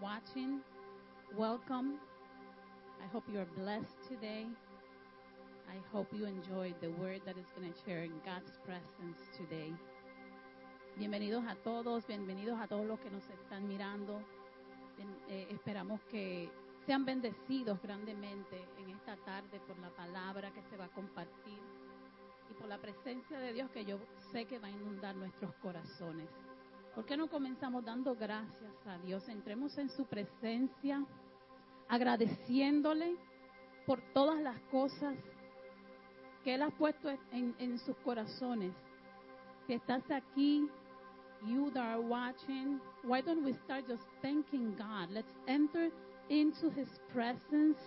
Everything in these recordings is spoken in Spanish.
watching, welcome. I hope you are blessed today. I hope you enjoyed the word that is going to share in God's presence today. Bienvenidos a todos, bienvenidos a todos los que nos están mirando. Eh, esperamos que sean bendecidos grandemente en esta tarde por la palabra que se va a compartir y por la presencia de Dios que yo sé que va a inundar nuestros corazones. ¿Por qué no comenzamos dando gracias a Dios? Entremos en su presencia, agradeciéndole por todas las cosas que Él ha puesto en, sus corazones. Si estás aquí, you that are watching, why don't we start just thanking God? Let's enter into His presence,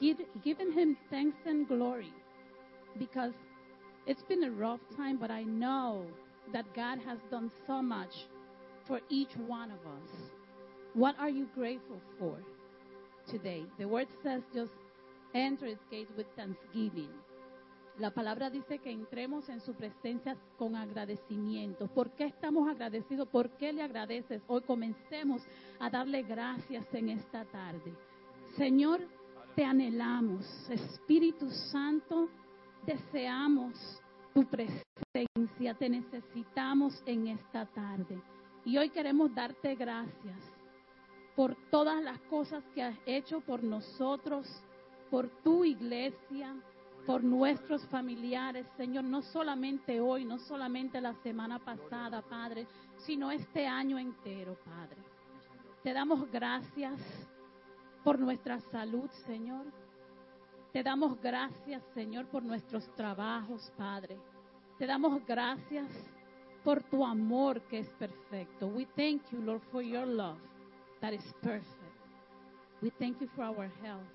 give, giving Him thanks and glory. Because it's been a rough time, but I know that God has done so much for each one of us. What are you grateful for today? The word says just enter His gate with thanksgiving. La palabra dice que entremos en su presencia con agradecimiento. ¿Por qué estamos agradecidos? ¿Por qué le agradeces? Hoy comencemos a darle gracias en esta tarde. Señor, te anhelamos. Espíritu Santo, deseamos tu presencia. Te necesitamos en esta tarde. Y hoy queremos darte gracias por todas las cosas que has hecho por nosotros, por tu iglesia, por nuestros familiares, Señor, no solamente hoy, no solamente la semana pasada, Padre, sino este año entero, Padre. Te damos gracias por nuestra salud, Señor. Te damos gracias, Señor, por nuestros trabajos, Padre. Te damos gracias por tu amor que es perfecto. We thank you, Lord, for your love that is perfect. We thank you for our health.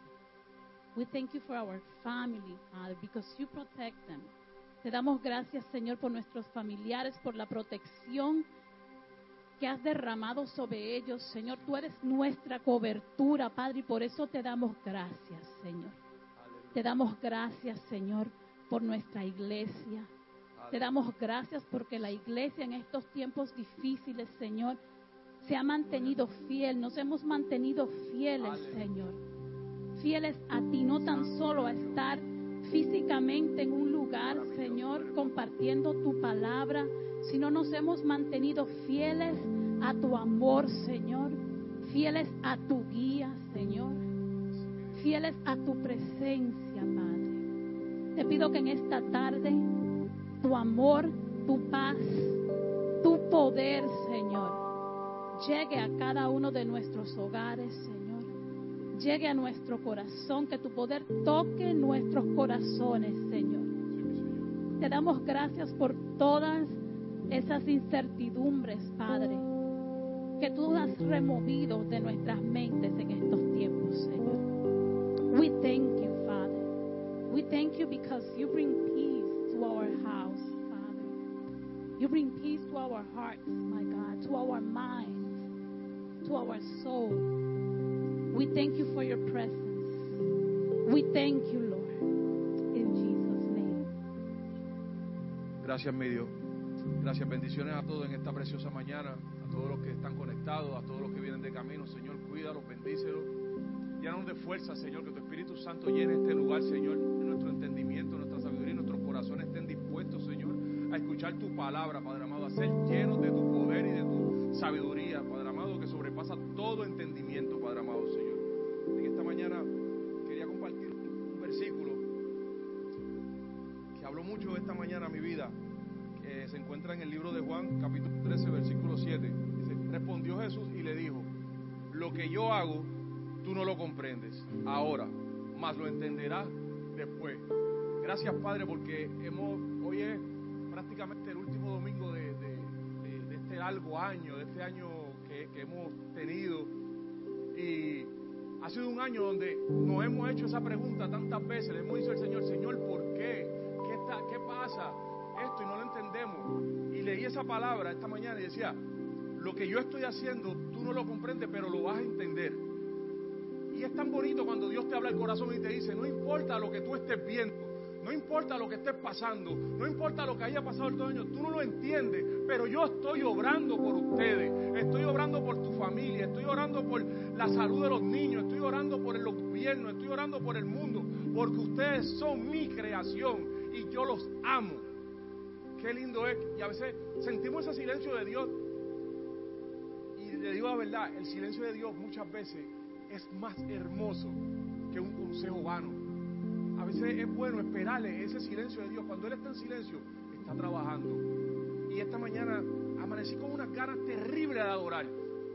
We thank you for our family, Father, because you protect them. Te damos gracias, Señor, por nuestros familiares, por la protección que has derramado sobre ellos, Señor. Tú eres nuestra cobertura, Padre, y por eso te damos gracias, Señor. Te damos gracias, Señor, por nuestra iglesia. Te damos gracias porque la iglesia en estos tiempos difíciles, Señor, se ha mantenido fiel. Nos hemos mantenido fieles, Señor. Fieles a ti, no tan solo a estar físicamente en un lugar, Señor, compartiendo tu palabra, sino nos hemos mantenido fieles a tu amor, Señor, fieles a tu guía, Señor, fieles a tu presencia, Padre. Te pido que en esta tarde tu amor, tu paz, tu poder, Señor, llegue a cada uno de nuestros hogares, Señor llegue a nuestro corazón, que tu poder toque nuestros corazones, Señor. Te damos gracias por todas esas incertidumbres, Padre, que tú has removido de nuestras mentes en estos tiempos, Señor. We thank. We thank you because you bring peace to our house, Father. You bring peace to our hearts, my God, to our minds, to our soul. We thank you for your presence. We thank you, Lord. In Jesus' name. Gracias, mi Dios. Gracias, bendiciones a todos en esta preciosa mañana, a todos los que están conectados, a todos los que vienen de camino. Señor, cuídalos, bendícelos. Llénanos de fuerza, Señor, que tu Espíritu Santo llene este lugar, Señor, a escuchar tu palabra, Padre amado, a ser llenos de tu poder y de tu sabiduría, Padre amado, que sobrepasa todo entendimiento, Padre amado, Señor mañana quería compartir un versículo que habló mucho esta mañana a mi vida, que se encuentra en el libro de Juan, capítulo 13, versículo 7. Dice, respondió Jesús y le dijo, lo que yo hago, tú no lo comprendes ahora, mas lo entenderás después. Gracias Padre porque hemos, hoy prácticamente el último domingo de, este largo año, de este año que, hemos tenido. Y ha sido un año donde nos hemos hecho esa pregunta tantas veces. Le hemos dicho al Señor, Señor, ¿por qué? ¿Qué, está, ¿Qué pasa? Esto y no lo entendemos. Y leí esa palabra esta mañana y decía, lo que yo estoy haciendo, tú no lo comprendes, pero lo vas a entender. Y es tan bonito cuando Dios te habla al corazón y te dice, no importa lo que tú estés viendo, no importa lo que estés pasando, no importa lo que haya pasado el año, tú no lo entiendes, pero yo estoy obrando por ustedes, estoy obrando por tu familia, estoy orando por la salud de los niños, estoy orando por el gobierno, estoy orando por el mundo, porque ustedes son mi creación y yo los amo. Qué lindo es. Y a veces sentimos ese silencio de Dios. Y le digo la verdad, el silencio de Dios muchas veces es más hermoso que un consejo vano. A veces es bueno esperarle ese silencio de Dios. Cuando Él está en silencio, está trabajando. Y esta mañana amanecí con unas ganas terribles de adorar.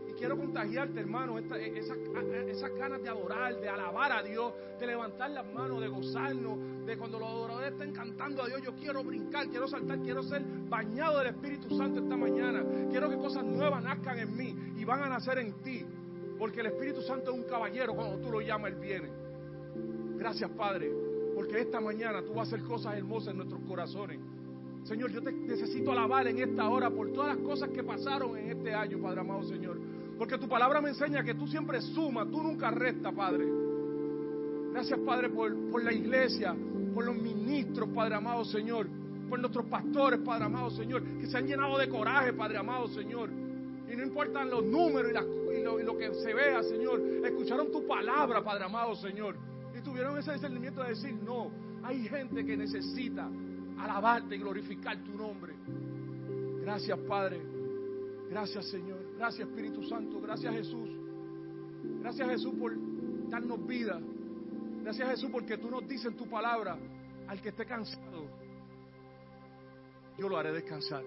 Y quiero contagiarte, hermano, esas, esas ganas de adorar, de alabar a Dios, de levantar las manos, de gozarnos, de cuando los adoradores estén cantando a Dios. Yo quiero brincar, quiero saltar, quiero ser bañado del Espíritu Santo esta mañana. Quiero que cosas nuevas nazcan en mí y van a nacer en ti. Porque el Espíritu Santo es un caballero, cuando tú lo llamas, Él viene. Gracias, Padre, porque esta mañana tú vas a hacer cosas hermosas en nuestros corazones. Señor, yo te necesito alabar en esta hora por todas las cosas que pasaron en este año, Padre amado Señor. Porque tu palabra me enseña que tú siempre sumas, tú nunca restas, Padre. Gracias, Padre, por, por la iglesia, por los ministros, Padre amado Señor. Por nuestros pastores, Padre amado Señor, que se han llenado de coraje, Padre amado Señor. Y no importan los números y, lo, y lo que se vea, Señor. Escucharon tu palabra, Padre amado Señor. Tuvieron ese discernimiento de decir, no, hay gente que necesita alabarte y glorificar tu nombre. Gracias, Padre. Gracias, Señor. Gracias, Espíritu Santo. Gracias, Jesús. Gracias, Jesús, por darnos vida. Gracias, Jesús, porque tú nos dices en tu palabra, al que esté cansado, yo lo haré descansar.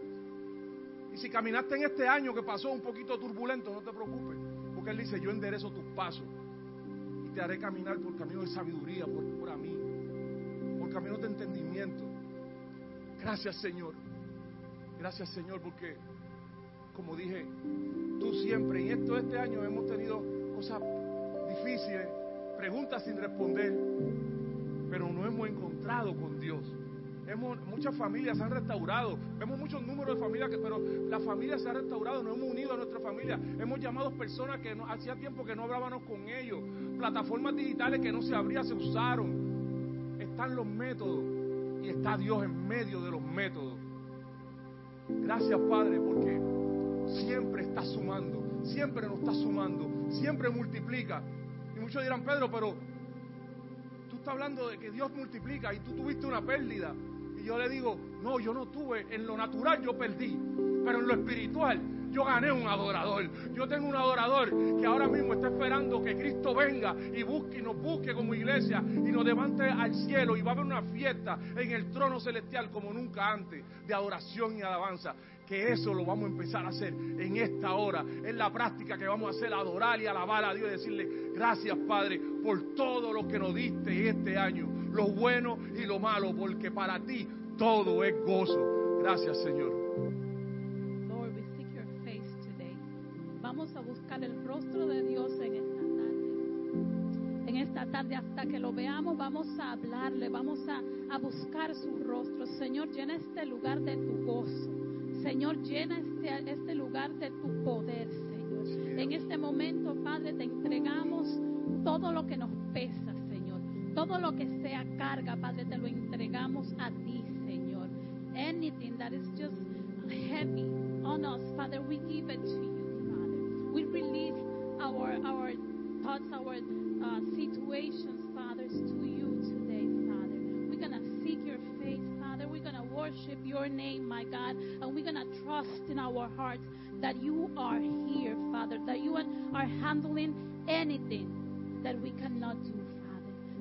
Y si caminaste en este año que pasó un poquito turbulento, no te preocupes, porque Él dice, yo enderezo tus pasos te haré caminar por camino de sabiduría, por, por a mí, por caminos de entendimiento. Gracias Señor. Gracias Señor porque, como dije, tú siempre, y esto este año hemos tenido cosas difíciles, preguntas sin responder, pero no hemos encontrado con Dios. Hemos, muchas familias se han restaurado, vemos muchos números de familias, que, pero la familia se ha restaurado, nos hemos unido a nuestra familia, hemos llamado personas que hacía tiempo que no hablábamos con ellos, plataformas digitales que no se abrían, se usaron, están los métodos y está Dios en medio de los métodos. Gracias Padre porque siempre está sumando, siempre nos está sumando, siempre multiplica. Y muchos dirán, Pedro, pero tú estás hablando de que Dios multiplica y tú tuviste una pérdida. Y yo le digo, no, yo no tuve, en lo natural yo perdí, pero en lo espiritual yo gané un adorador. Yo tengo un adorador que ahora mismo está esperando que Cristo venga y busque y nos busque como iglesia y nos levante al cielo y va a haber una fiesta en el trono celestial como nunca antes de adoración y alabanza. Que eso lo vamos a empezar a hacer en esta hora, en la práctica que vamos a hacer, adorar y alabar a Dios y decirle gracias Padre por todo lo que nos diste este año, lo bueno y lo malo, porque para ti todo es gozo. Gracias Señor. Vamos a hablarle, vamos a, a buscar su rostro. Señor, llena este lugar de tu gozo. Señor, llena este, este lugar de tu poder, Señor. En este momento, Padre, te entregamos todo lo que nos pesa, Señor. Todo lo que sea carga, Padre, te lo entregamos a ti, Señor. Anything that is just heavy on us, Father, we give it to you. We release our our thoughts, our uh, situations, fathers, to you today, Father. We're gonna seek your face, Father. We're gonna worship your name, my God, and we're gonna trust in our hearts that you are here, Father. That you are handling anything that we cannot do.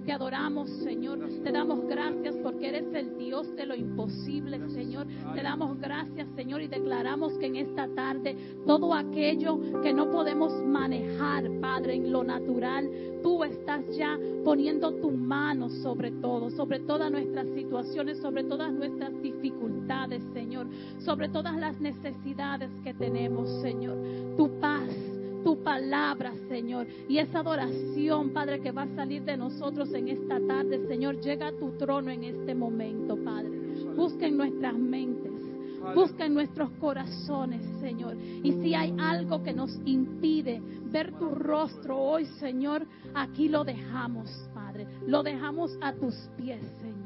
Te adoramos, Señor. Te damos gracias porque eres el Dios de lo imposible, Señor. Te damos gracias, Señor, y declaramos que en esta tarde todo aquello que no podemos manejar, Padre, en lo natural, tú estás ya poniendo tu mano sobre todo, sobre todas nuestras situaciones, sobre todas nuestras dificultades, Señor, sobre todas las necesidades que tenemos, Señor. Tu paz tu palabra, Señor. Y esa adoración, Padre, que va a salir de nosotros en esta tarde, Señor, llega a tu trono en este momento, Padre. Busca en nuestras mentes. Busca en nuestros corazones, Señor. Y si hay algo que nos impide ver tu rostro hoy, Señor, aquí lo dejamos, Padre. Lo dejamos a tus pies, Señor.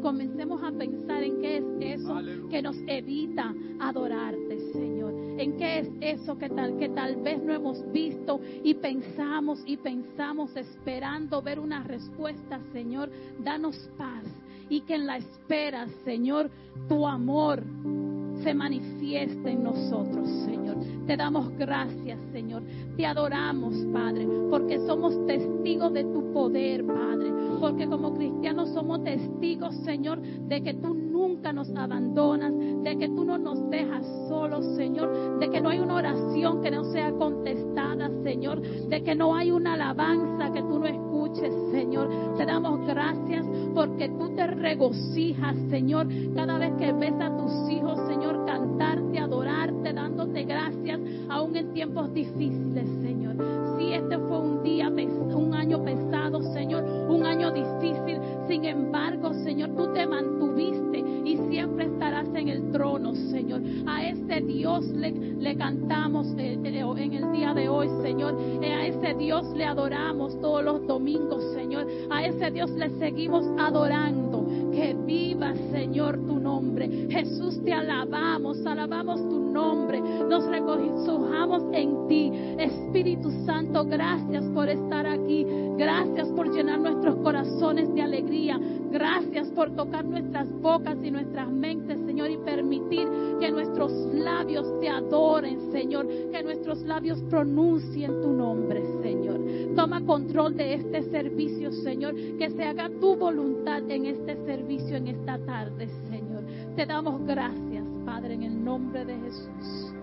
Comencemos a pensar en qué es eso que nos evita adorarte, Señor en qué es eso que tal, que tal vez no hemos visto y pensamos y pensamos esperando ver una respuesta, Señor. Danos paz y que en la espera, Señor, tu amor se manifieste en nosotros, Señor. Te damos gracias, Señor. Te adoramos, Padre, porque somos testigos de tu poder, Padre. Porque como cristianos somos testigos, Señor, de que tú nunca nos abandonas, de que tú no nos dejas solos, Señor, de que no hay una oración que no sea contestada, Señor, de que no hay una alabanza que tú no escuches, Señor. Te damos gracias porque tú te regocijas, Señor, cada vez que ves a tus hijos, Señor, cantarte, adorarte, dándote gracias, aún en tiempos difíciles, cantamos en el día de hoy, Señor. Eh, a ese Dios le adoramos todos los domingos, Señor. A ese Dios le seguimos adorando. Que viva, Señor, tu nombre. Jesús, te alabamos, alabamos tu nombre. Nos regocijamos en ti. Espíritu Santo, gracias por estar aquí. Gracias por llenar nuestros corazones de alegría. Gracias por tocar nuestras bocas y nuestras mentes, Y permitir que nuestros labios te adoren, Señor. Que nuestros labios pronuncien tu nombre, Señor. Toma control de este servicio, Señor. Que se haga tu voluntad en este servicio, en esta tarde, Señor. Te damos gracias, Padre, en el nombre de Jesús.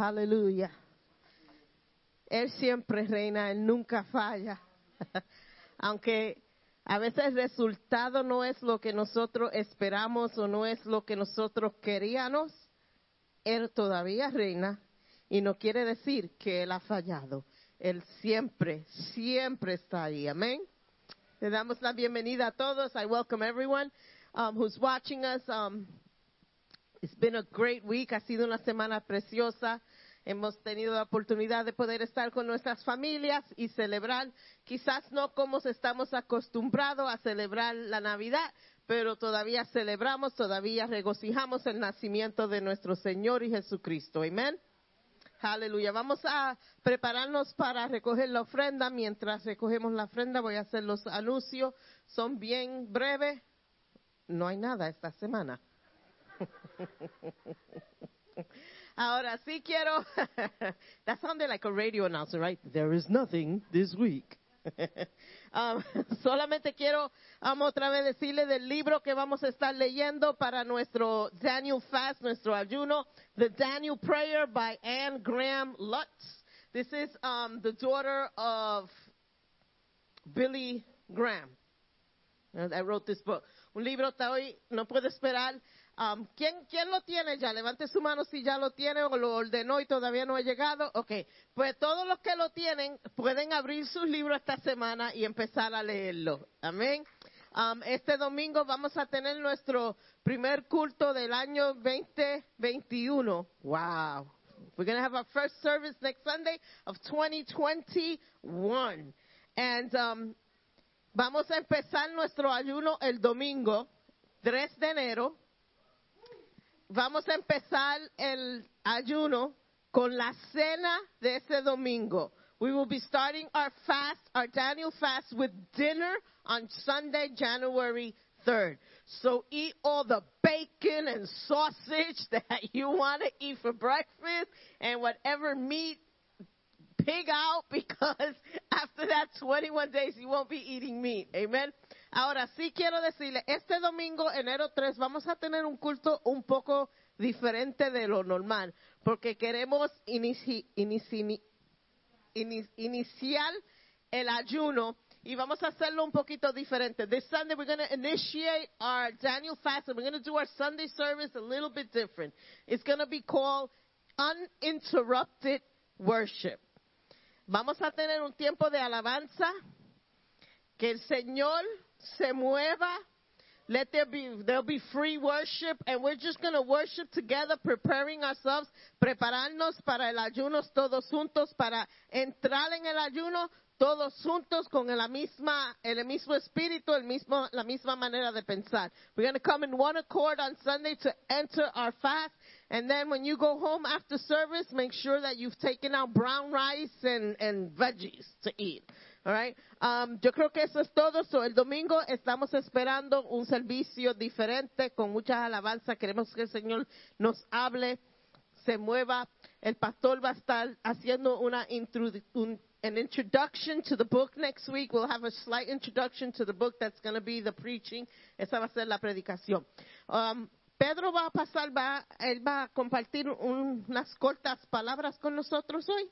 Aleluya. Él siempre reina, Él nunca falla. Aunque a veces el resultado no es lo que nosotros esperamos o no es lo que nosotros queríamos, Él todavía reina y no quiere decir que Él ha fallado. Él siempre, siempre está ahí. Amén. Le damos la bienvenida a todos. I welcome everyone um, who's watching us. Um, It's been a great week, ha sido una semana preciosa. Hemos tenido la oportunidad de poder estar con nuestras familias y celebrar, quizás no como estamos acostumbrados a celebrar la Navidad, pero todavía celebramos, todavía regocijamos el nacimiento de nuestro Señor y Jesucristo. Amén. Aleluya. Vamos a prepararnos para recoger la ofrenda. Mientras recogemos la ofrenda, voy a hacer los anuncios. Son bien breves. No hay nada esta semana. Ahora sí quiero. that sounded like a radio announcer, right? There is nothing this week. Um, solamente quiero um, otra vez decirle del libro que vamos a estar leyendo para nuestro Daniel Fast, nuestro ayuno, The Daniel Prayer by Anne Graham Lutz. This is um, the daughter of Billy Graham. I wrote this book. Un libro hasta hoy no puedo esperar. Um, ¿quién, ¿Quién lo tiene ya? Levante su mano si ya lo tiene o lo ordenó y todavía no ha llegado. Ok, pues todos los que lo tienen pueden abrir sus libros esta semana y empezar a leerlo. Amén. Um, este domingo vamos a tener nuestro primer culto del año 2021. Wow. We're going to have our first service next Sunday of 2021. And um, vamos a empezar nuestro ayuno el domingo 3 de enero vamos a empezar el ayuno con la cena de ese domingo. We will be starting our fast, our Daniel fast with dinner on Sunday, January 3rd. So eat all the bacon and sausage that you want to eat for breakfast and whatever meat pig out because after that 21 days you won't be eating meat. Amen. Ahora sí quiero decirle, este domingo, enero 3, vamos a tener un culto un poco diferente de lo normal, porque queremos inici- inici- ini- iniciar el ayuno y vamos a hacerlo un poquito diferente. This Sunday we're going to initiate our Daniel fast and we're going to do our Sunday service a little bit different. It's going to be called uninterrupted worship. Vamos a tener un tiempo de alabanza, que el Señor se mueva. Let there be there'll be free worship and we're just going to worship together preparing ourselves, prepararnos para el ayuno todos juntos para entrar en el ayuno todos juntos con la misma el mismo espíritu, el mismo la misma manera de pensar. We're going to come in one accord on Sunday to enter our fast and then when you go home after service, make sure that you've taken out brown rice and, and veggies to eat. All right. Um, yo creo que eso es todo. So, el domingo estamos esperando un servicio diferente con muchas alabanzas. Queremos que el Señor nos hable, se mueva. El pastor va a estar haciendo una introdu- un, an introduction to the book next week. We'll have a slight introduction to the book that's going to be the preaching. Esa va a ser la predicación. Um, Pedro va a pasar, va, él va a compartir un- unas cortas palabras con nosotros hoy.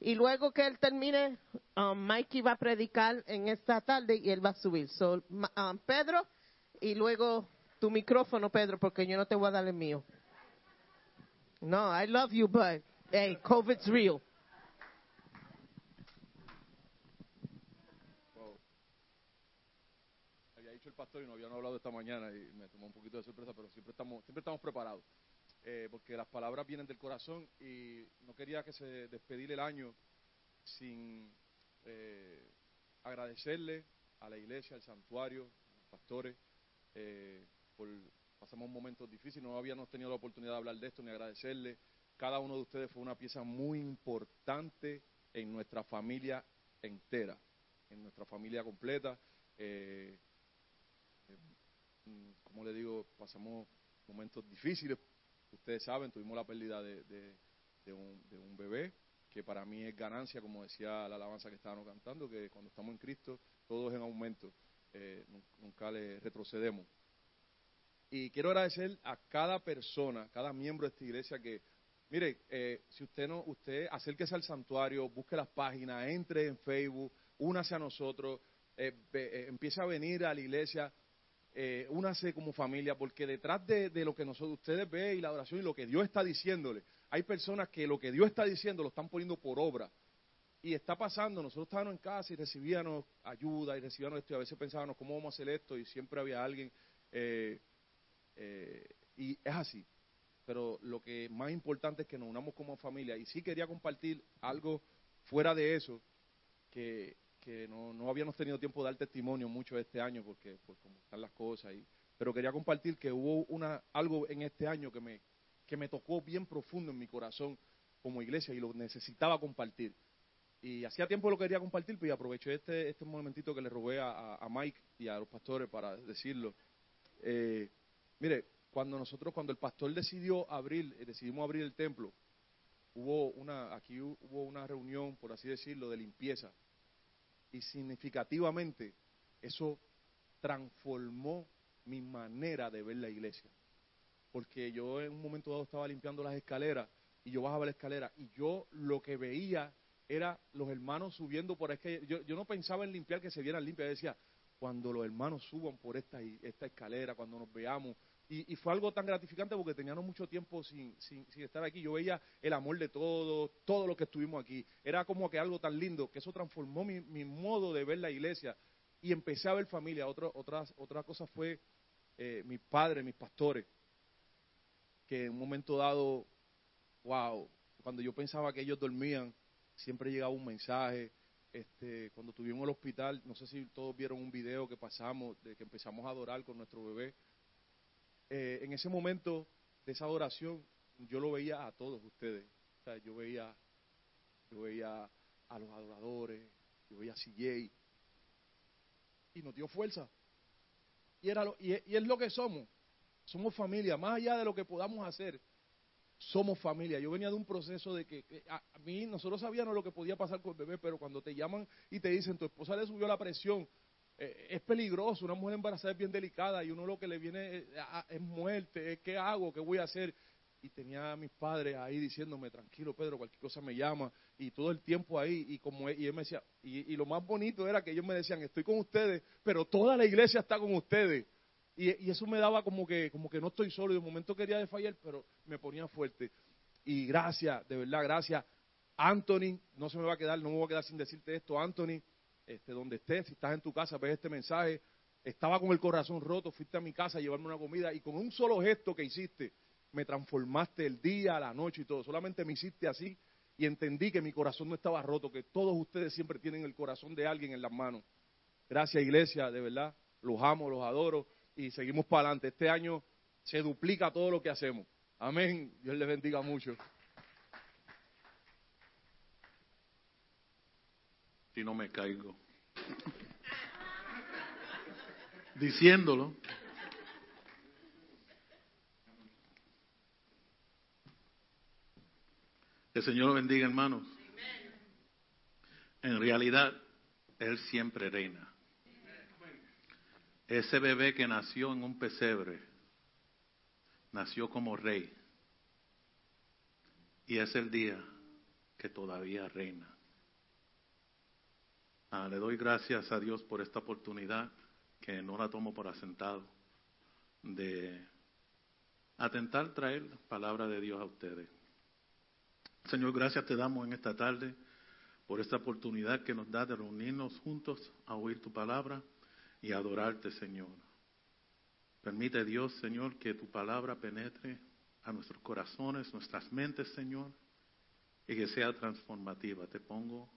Y luego que él termine, um, Mikey va a predicar en esta tarde y él va a subir. So, um, Pedro, y luego tu micrófono, Pedro, porque yo no te voy a dar el mío. No, I love you, but hey, COVID's real. Había dicho el pastor y no habían hablado esta mañana y me tomó un poquito de sorpresa, pero siempre estamos, siempre estamos preparados. Eh, porque las palabras vienen del corazón y no quería que se despedir el año sin eh, agradecerle a la iglesia, al santuario, a los pastores, eh, por pasamos momentos difíciles, no habíamos tenido la oportunidad de hablar de esto ni agradecerle. Cada uno de ustedes fue una pieza muy importante en nuestra familia entera, en nuestra familia completa. Eh, eh, como le digo, pasamos momentos difíciles. Ustedes saben, tuvimos la pérdida de un, de un bebé, que para mí es ganancia, como decía la alabanza que estábamos cantando, que cuando estamos en Cristo todo es en aumento, eh, nun- nunca le retrocedemos. Y quiero agradecer a cada persona, cada miembro de esta iglesia que, mire, eh, si usted no, usted acérquese al santuario, busque las páginas, entre en Facebook, únase a nosotros, eh, ve- eh, empiece a venir a la iglesia, eh, únase como familia, porque detrás de, lo que nosotros, ustedes ven y la oración y lo que Dios está diciéndole, hay personas que lo que Dios está diciendo lo están poniendo por obra. Y está pasando, nosotros estábamos en casa y recibíamos ayuda y recibíamos esto y a veces pensábamos cómo vamos a hacer esto y siempre había alguien. eh, eh, y es así. Pero lo que más importante es que nos unamos como familia. Y sí quería compartir algo fuera de eso, que, que no, no habíamos tenido tiempo de dar testimonio mucho este año, porque pues como están las cosas. Y, pero quería compartir que hubo una, algo en este año que me, que me tocó bien profundo en mi corazón como iglesia y lo necesitaba compartir. Y hacía tiempo lo quería compartir, pues y aproveché este, este momentito que le robé a, a- Mike y a los pastores para decirlo. Eh, mire, cuando nosotros, cuando el pastor decidió abrir, eh, decidimos abrir el templo, hubo una, aquí hu- hubo una reunión, por así decirlo, de limpieza. Y significativamente, eso transformó mi manera de ver la iglesia. Porque yo en un momento dado estaba limpiando las escaleras y yo bajaba la escalera y yo lo que veía era los hermanos subiendo por es que yo, no pensaba en limpiar que se vieran limpias, decía, cuando los hermanos suban por esta, esta escalera, cuando nos veamos. Y, fue algo tan gratificante porque teníamos mucho tiempo sin, sin, estar aquí. Yo veía el amor de todos, todo lo que estuvimos aquí. Era como que algo tan lindo, que eso transformó mi, mi modo de ver la iglesia. Y empecé a ver familia. Otra, otra, otra cosa fue eh, mis padres, mis pastores, que en un momento dado, wow, cuando yo pensaba que ellos dormían, siempre llegaba un mensaje. Este, cuando estuvimos en el hospital, no sé si todos vieron un video que pasamos, de que empezamos a adorar con nuestro bebé. Eh, en ese momento de esa adoración, yo lo veía a todos ustedes. O sea, yo veía, yo veía a los adoradores, yo veía a CJ, y nos dio fuerza. Y, era lo, y es lo que somos. Somos familia, más allá de lo que podamos hacer, somos familia. Yo venía de un proceso de que, a, a, mí, nosotros sabíamos lo que podía pasar con el bebé, pero cuando te llaman y te dicen, tu esposa le subió la presión, eh, es peligroso, una mujer embarazada es bien delicada y uno lo que le viene es, es muerte, ¿qué hago? ¿Qué voy a hacer? Y tenía a mis padres ahí diciéndome, tranquilo Pedro, cualquier cosa me llama, y todo el tiempo ahí, y como y él me decía, y lo más bonito era que ellos me decían, estoy con ustedes, pero toda la iglesia está con ustedes. Y, eso me daba como que, como que no estoy solo. Y de momento quería desfallar, pero me ponía fuerte. Y gracias, de verdad, gracias. Anthony, no se me va a quedar, no me voy a quedar sin decirte esto. Anthony, este, donde estés, si estás en tu casa, ves este mensaje. Estaba con el corazón roto, fuiste a mi casa a llevarme una comida y con un solo gesto que hiciste, me transformaste el día, la noche y todo. Solamente me hiciste así y entendí que mi corazón no estaba roto, que todos ustedes siempre tienen el corazón de alguien en las manos. Gracias, iglesia, de verdad. Los amo, los adoro y seguimos para adelante. Este año se duplica todo lo que hacemos. Amén. Dios les bendiga mucho. Si no me caigo. Diciéndolo. El Señor lo bendiga, hermanos. En realidad, Él siempre reina. Ese bebé que nació en un pesebre, nació como rey. Y es el día que todavía reina. Ah, le doy gracias a Dios por esta oportunidad, que no la tomo por asentado, de atentar traer la palabra de Dios a ustedes. Señor, gracias te damos en esta tarde por esta oportunidad que nos da de reunirnos juntos a oír tu palabra y adorarte, Señor. Permite Dios, Señor, que tu palabra penetre a nuestros corazones, nuestras mentes, Señor, y que sea transformativa. Te pongo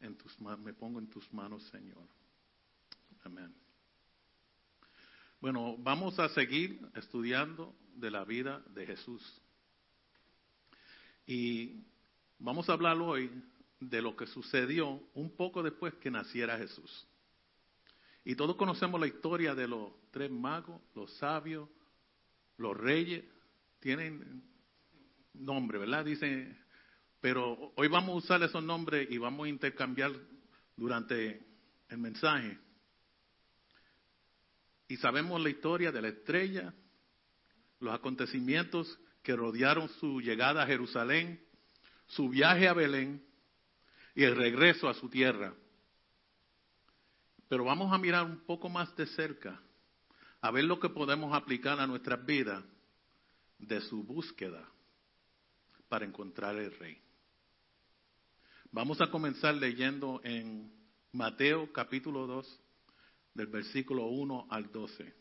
en tus me pongo en tus manos, Señor. Amén. Bueno, vamos a seguir estudiando de la vida de Jesús. Y vamos a hablar hoy de lo que sucedió un poco después que naciera Jesús. Y todos conocemos la historia de los tres magos, los sabios, los reyes, tienen nombre, ¿verdad? Dicen, pero hoy vamos a usar esos nombres y vamos a intercambiar durante el mensaje. Y sabemos la historia de la estrella, los acontecimientos que rodearon su llegada a Jerusalén, su viaje a Belén y el regreso a su tierra. Pero vamos a mirar un poco más de cerca, a ver lo que podemos aplicar a nuestras vidas de su búsqueda para encontrar el rey. Vamos a comenzar leyendo en Mateo capítulo 2, del versículo 1 al 12.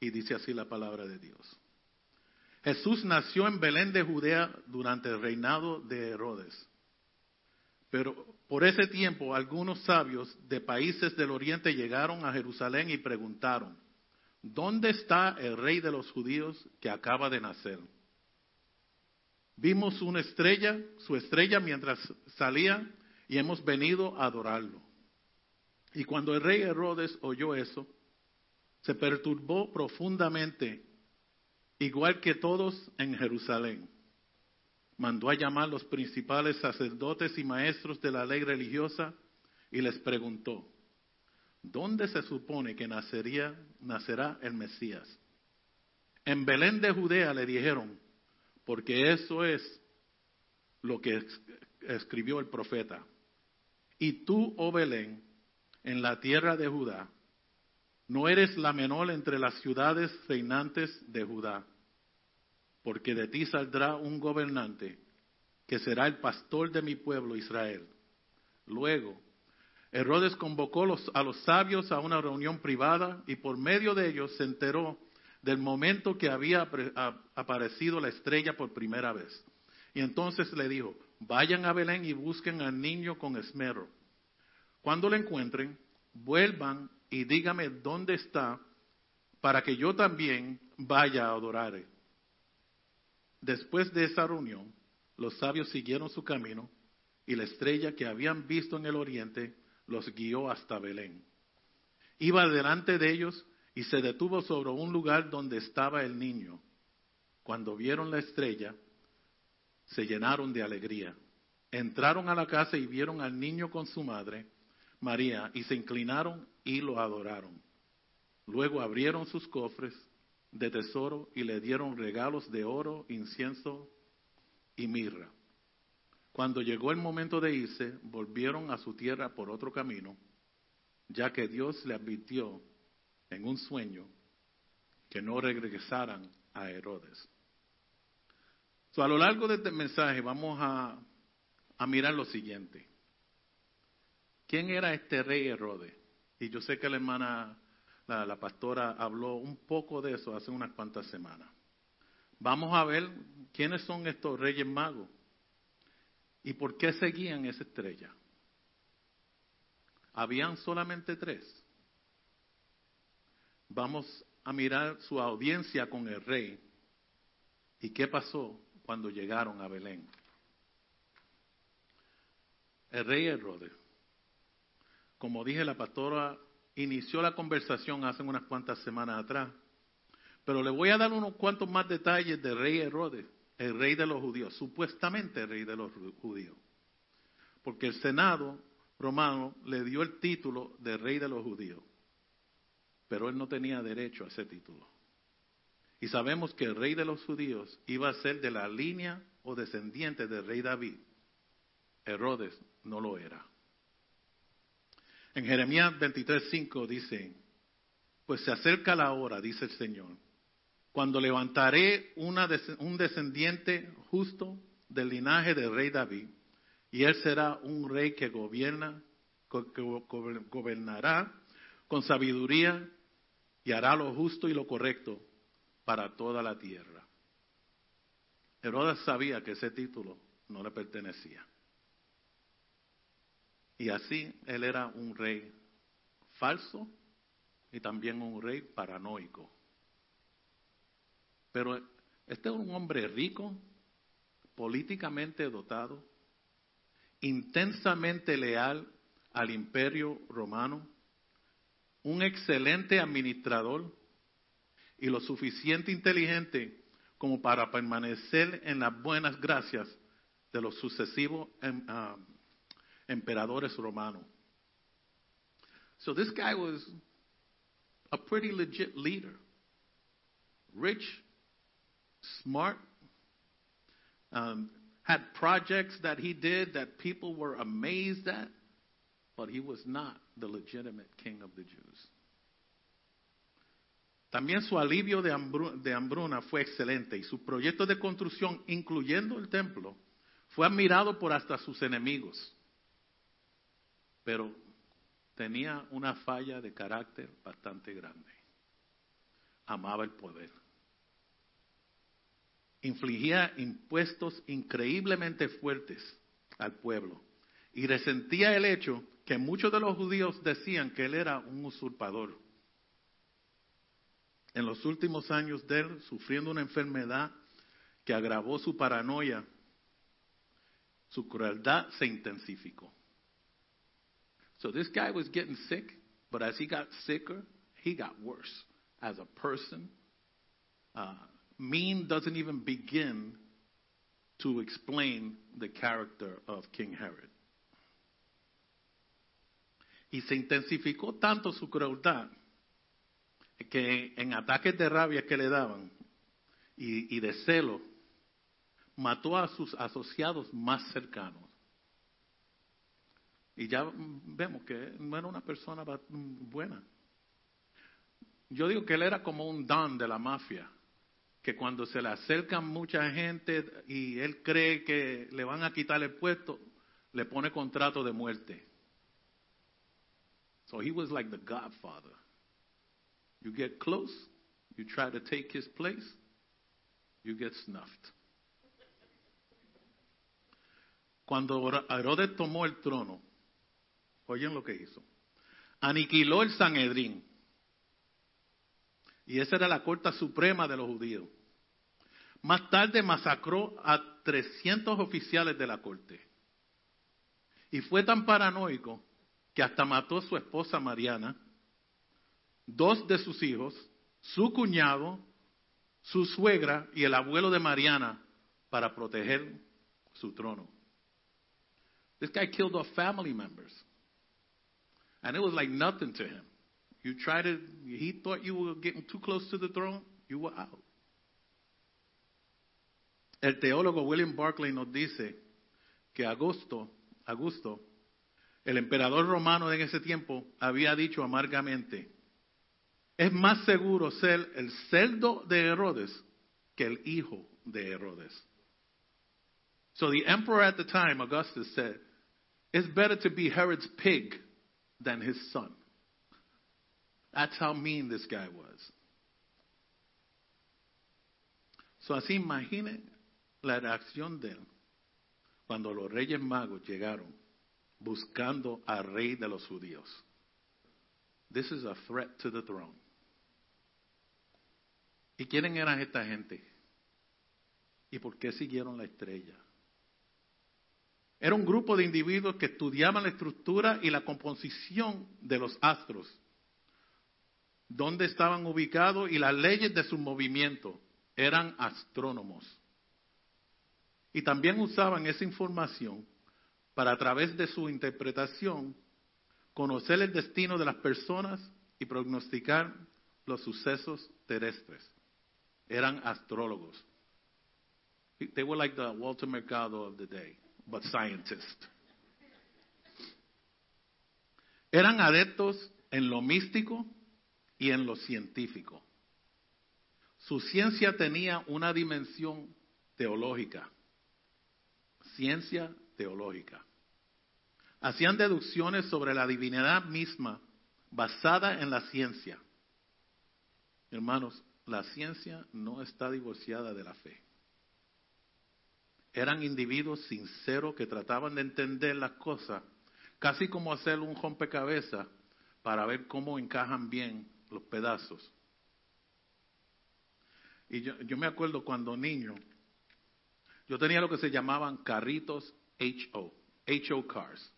Y dice así la palabra de Dios. Jesús nació en Belén de Judea durante el reinado de Herodes. Pero por ese tiempo algunos sabios de países del oriente llegaron a Jerusalén y preguntaron, ¿dónde está el rey de los judíos que acaba de nacer? Vimos una estrella, su estrella mientras salía y hemos venido a adorarlo. Y cuando el rey Herodes oyó eso, se perturbó profundamente, igual que todos en Jerusalén mandó a llamar los principales sacerdotes y maestros de la ley religiosa y les preguntó, ¿dónde se supone que nacería, nacerá el Mesías? En Belén de Judea le dijeron, porque eso es lo que escribió el profeta. Y tú, oh Belén, en la tierra de Judá, no eres la menor entre las ciudades reinantes de Judá porque de ti saldrá un gobernante que será el pastor de mi pueblo Israel. Luego, Herodes convocó a los sabios a una reunión privada y por medio de ellos se enteró del momento que había aparecido la estrella por primera vez. Y entonces le dijo, vayan a Belén y busquen al niño con esmero. Cuando lo encuentren, vuelvan y dígame dónde está para que yo también vaya a adorarle. Después de esa reunión, los sabios siguieron su camino y la estrella que habían visto en el oriente los guió hasta Belén. Iba delante de ellos y se detuvo sobre un lugar donde estaba el niño. Cuando vieron la estrella, se llenaron de alegría. Entraron a la casa y vieron al niño con su madre, María, y se inclinaron y lo adoraron. Luego abrieron sus cofres de tesoro y le dieron regalos de oro, incienso y mirra. Cuando llegó el momento de irse, volvieron a su tierra por otro camino, ya que Dios le advirtió en un sueño que no regresaran a Herodes. So, a lo largo de este mensaje vamos a, a mirar lo siguiente. ¿Quién era este rey Herodes? Y yo sé que la hermana, la, pastora, habló un poco de eso hace unas cuantas semanas. Vamos a ver quiénes son estos reyes magos y por qué seguían esa estrella. Habían solamente tres. Vamos a mirar su audiencia con el rey y qué pasó cuando llegaron a Belén. El rey Herodes, como dije, la pastora inició la conversación hace unas cuantas semanas atrás, pero le voy a dar unos cuantos más detalles del rey Herodes, el rey de los judíos, supuestamente el rey de los judíos, porque el Senado romano le dio el título de rey de los judíos, pero él no tenía derecho a ese título. Y sabemos que el rey de los judíos iba a ser de la línea o descendiente del rey David. Herodes no lo era. En Jeremías 23:5 dice, pues se acerca la hora, dice el Señor, cuando levantaré una, un descendiente justo del linaje del rey David, y él será un rey que gobierna, que gobernará con sabiduría y hará lo justo y lo correcto para toda la tierra. Herodes sabía que ese título no le pertenecía. Y así él era un rey falso y también un rey paranoico. Pero este es un hombre rico, políticamente dotado, intensamente leal al imperio romano, un excelente administrador y lo suficiente inteligente como para permanecer en las buenas gracias de los sucesivos em, uh, emperadores romanos. So this guy was a pretty legit leader. Rich, smart, um, had projects that he did that people were amazed at, but he was not the legitimate king of the Jews. También su alivio de, hambruna fue excelente y su proyecto de construcción, incluyendo el templo, fue admirado por hasta sus enemigos. Pero tenía una falla de carácter bastante grande. Amaba el poder. Infligía impuestos increíblemente fuertes al pueblo y resentía el hecho que muchos de los judíos decían que él era un usurpador en los últimos años de él, sufriendo una enfermedad que agravó su paranoia, su crueldad se intensificó. So this guy was getting sick, but as he got sicker, he got worse as a person. Uh, mean doesn't even begin to explain the character of King Herod. Y se intensificó tanto su crueldad que en ataques de rabia que le daban y, de celo, mató a sus asociados más cercanos. Y ya vemos que no era una persona buena. Yo digo que él era como un don de la mafia, que cuando se le acercan mucha gente y él cree que le van a quitar el puesto, le pone contrato de muerte. So he was like the godfather. You get close, you try to take his place, you get snuffed. Cuando Herodes tomó el trono, oyen lo que hizo. Aniquiló el Sanedrín. Y esa era la corte suprema de los judíos. Más tarde masacró a 300 oficiales de la corte. Y fue tan paranoico que hasta mató a su esposa Mariana, dos de sus hijos, su cuñado, su suegra y el abuelo de Mariana para proteger su trono. This guy killed off family members. And it was like nothing to him. You tried to, he thought you were getting too close to the throne, you were out. El teólogo William Barclay nos dice que Augusto, Augusto, el emperador romano en ese tiempo, había dicho amargamente, es más seguro ser el cerdo de Herodes que el hijo de Herodes. So the emperor at the time, Augustus, said, it's better to be Herod's pig than his son. That's how mean this guy was. So así imaginen la reacción de él cuando los reyes magos llegaron buscando al rey de los judíos. This is a threat to the throne. ¿Y quiénes eran esta gente? ¿Y por qué siguieron la estrella? Era un grupo de individuos que estudiaban la estructura y la composición de los astros, dónde estaban ubicados y las leyes de su movimiento. Eran astrónomos. Y también usaban esa información para a través de su interpretación conocer el destino de las personas y prognosticar los sucesos terrestres. Eran astrólogos. They were like the Walter Mercado of the day, but scientists. Eran adeptos en lo místico y en lo científico. Su ciencia tenía una dimensión teológica. Ciencia teológica. Hacían deducciones sobre la divinidad misma basada en la ciencia. Hermanos, la ciencia no está divorciada de la fe. Eran individuos sinceros que trataban de entender las cosas, casi como hacer un rompecabezas para ver cómo encajan bien los pedazos. Y yo, me acuerdo cuando niño, yo tenía lo que se llamaban carritos HO, HO cars.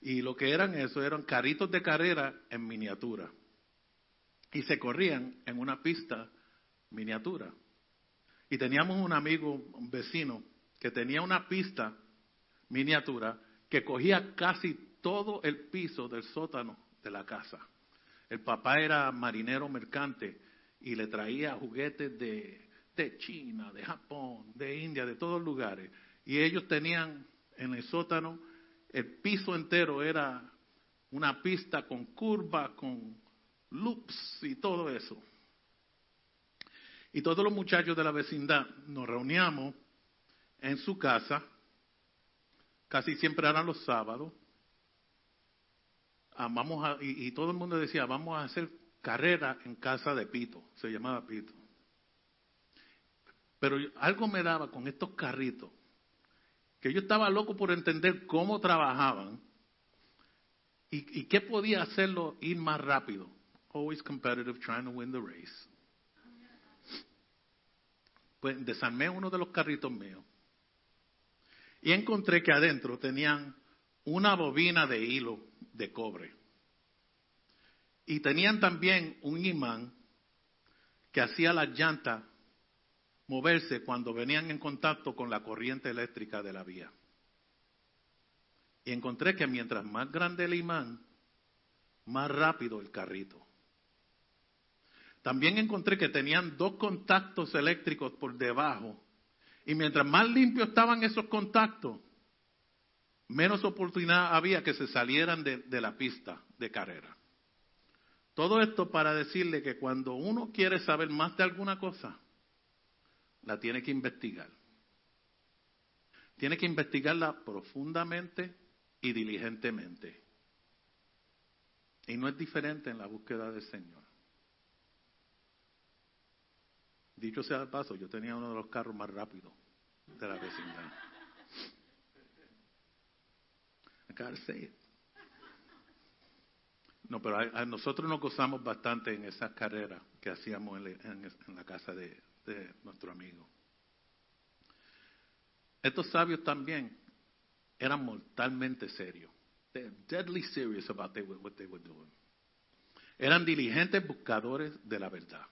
Y lo que eran eso eran carritos de carrera en miniatura. Y se corrían en una pista miniatura. Y teníamos un amigo, un vecino, que tenía una pista miniatura que cogía casi todo el piso del sótano de la casa. El papá era marinero mercante y le traía juguetes de, de China, de Japón, de India, de todos lugares. Y ellos tenían en el sótano, el piso entero era una pista con curvas, con loops y todo eso. Y todos los muchachos de la vecindad nos reuníamos en su casa, casi siempre eran los sábados, ah, vamos a, y, todo el mundo decía, vamos a hacer carrera en casa de Pito, se llamaba Pito. Pero algo me daba con estos carritos, que yo estaba loco por entender cómo trabajaban y, y qué podía hacerlo ir más rápido. Always competitive, trying to win the race. Pues desarmé uno de los carritos míos y encontré que adentro tenían una bobina de hilo de cobre. Y tenían también un imán que hacía las llantas moverse cuando venían en contacto con la corriente eléctrica de la vía. Y encontré que mientras más grande el imán, más rápido el carrito. También encontré que tenían dos contactos eléctricos por debajo. Y mientras más limpios estaban esos contactos, menos oportunidad había que se salieran de, la pista de carrera. Todo esto para decirle que cuando uno quiere saber más de alguna cosa, la tiene que investigar. Tiene que investigarla profundamente y diligentemente. Y no es diferente en la búsqueda del Señor. Dicho sea de paso, yo tenía uno de los carros más rápidos de la vecindad. I gotta say it. No, pero nosotros nos gozamos bastante en esas carreras que hacíamos en, en, la casa de, nuestro amigo. Estos sabios también eran mortalmente serios. Deadly serious about what they were doing. Eran diligentes buscadores de la verdad.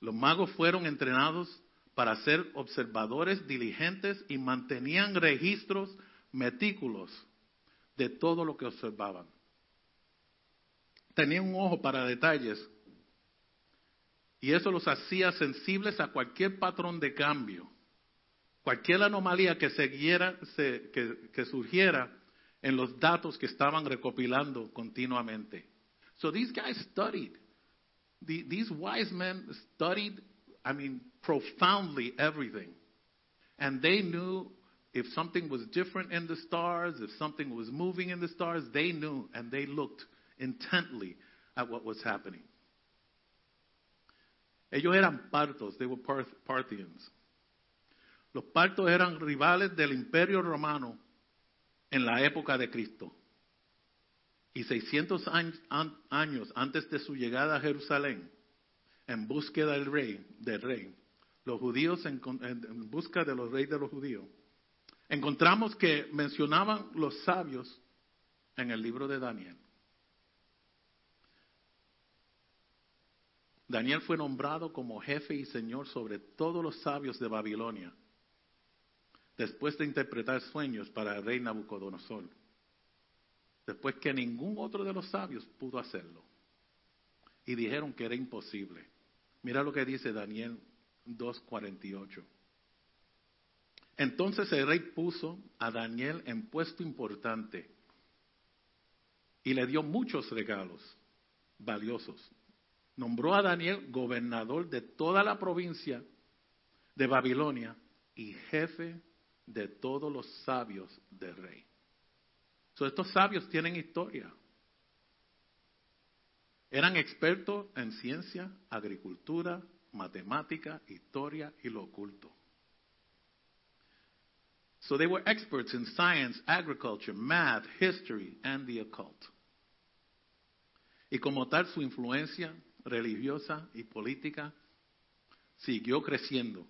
Los magos fueron entrenados para ser observadores diligentes y mantenían registros metículos de todo lo que observaban. Tenían un ojo para detalles y eso los hacía sensibles a cualquier patrón de cambio, cualquier anomalía que, se, que, que surgiera en los datos que estaban recopilando continuamente. So these guys studied. The, these wise men studied, I mean, profoundly everything. And they knew if something was different in the stars, if something was moving in the stars, they knew and they looked intently at what was happening. Ellos eran partos, they were Parthians. Los partos eran rivales del imperio romano en la época de Cristo. Y 600 años antes de su llegada a Jerusalén, en búsqueda del rey, del rey, los judíos en, en busca de los reyes de los judíos, encontramos que mencionaban los sabios en el libro de Daniel. Daniel fue nombrado como jefe y señor sobre todos los sabios de Babilonia, después de interpretar sueños para el rey Nabucodonosor, después que ningún otro de los sabios pudo hacerlo. Y dijeron que era imposible. Mira lo que dice Daniel 2.48. Entonces el rey puso a Daniel en puesto importante y le dio muchos regalos valiosos nombró a Daniel gobernador de toda la provincia de Babilonia y jefe de todos los sabios del rey. Estos sabios tienen historia. Eran expertos en ciencia, agricultura, matemática, historia y lo oculto. So they were experts in science, agriculture, math, history, and the occult. Y como tal, su influencia religiosa y política siguió creciendo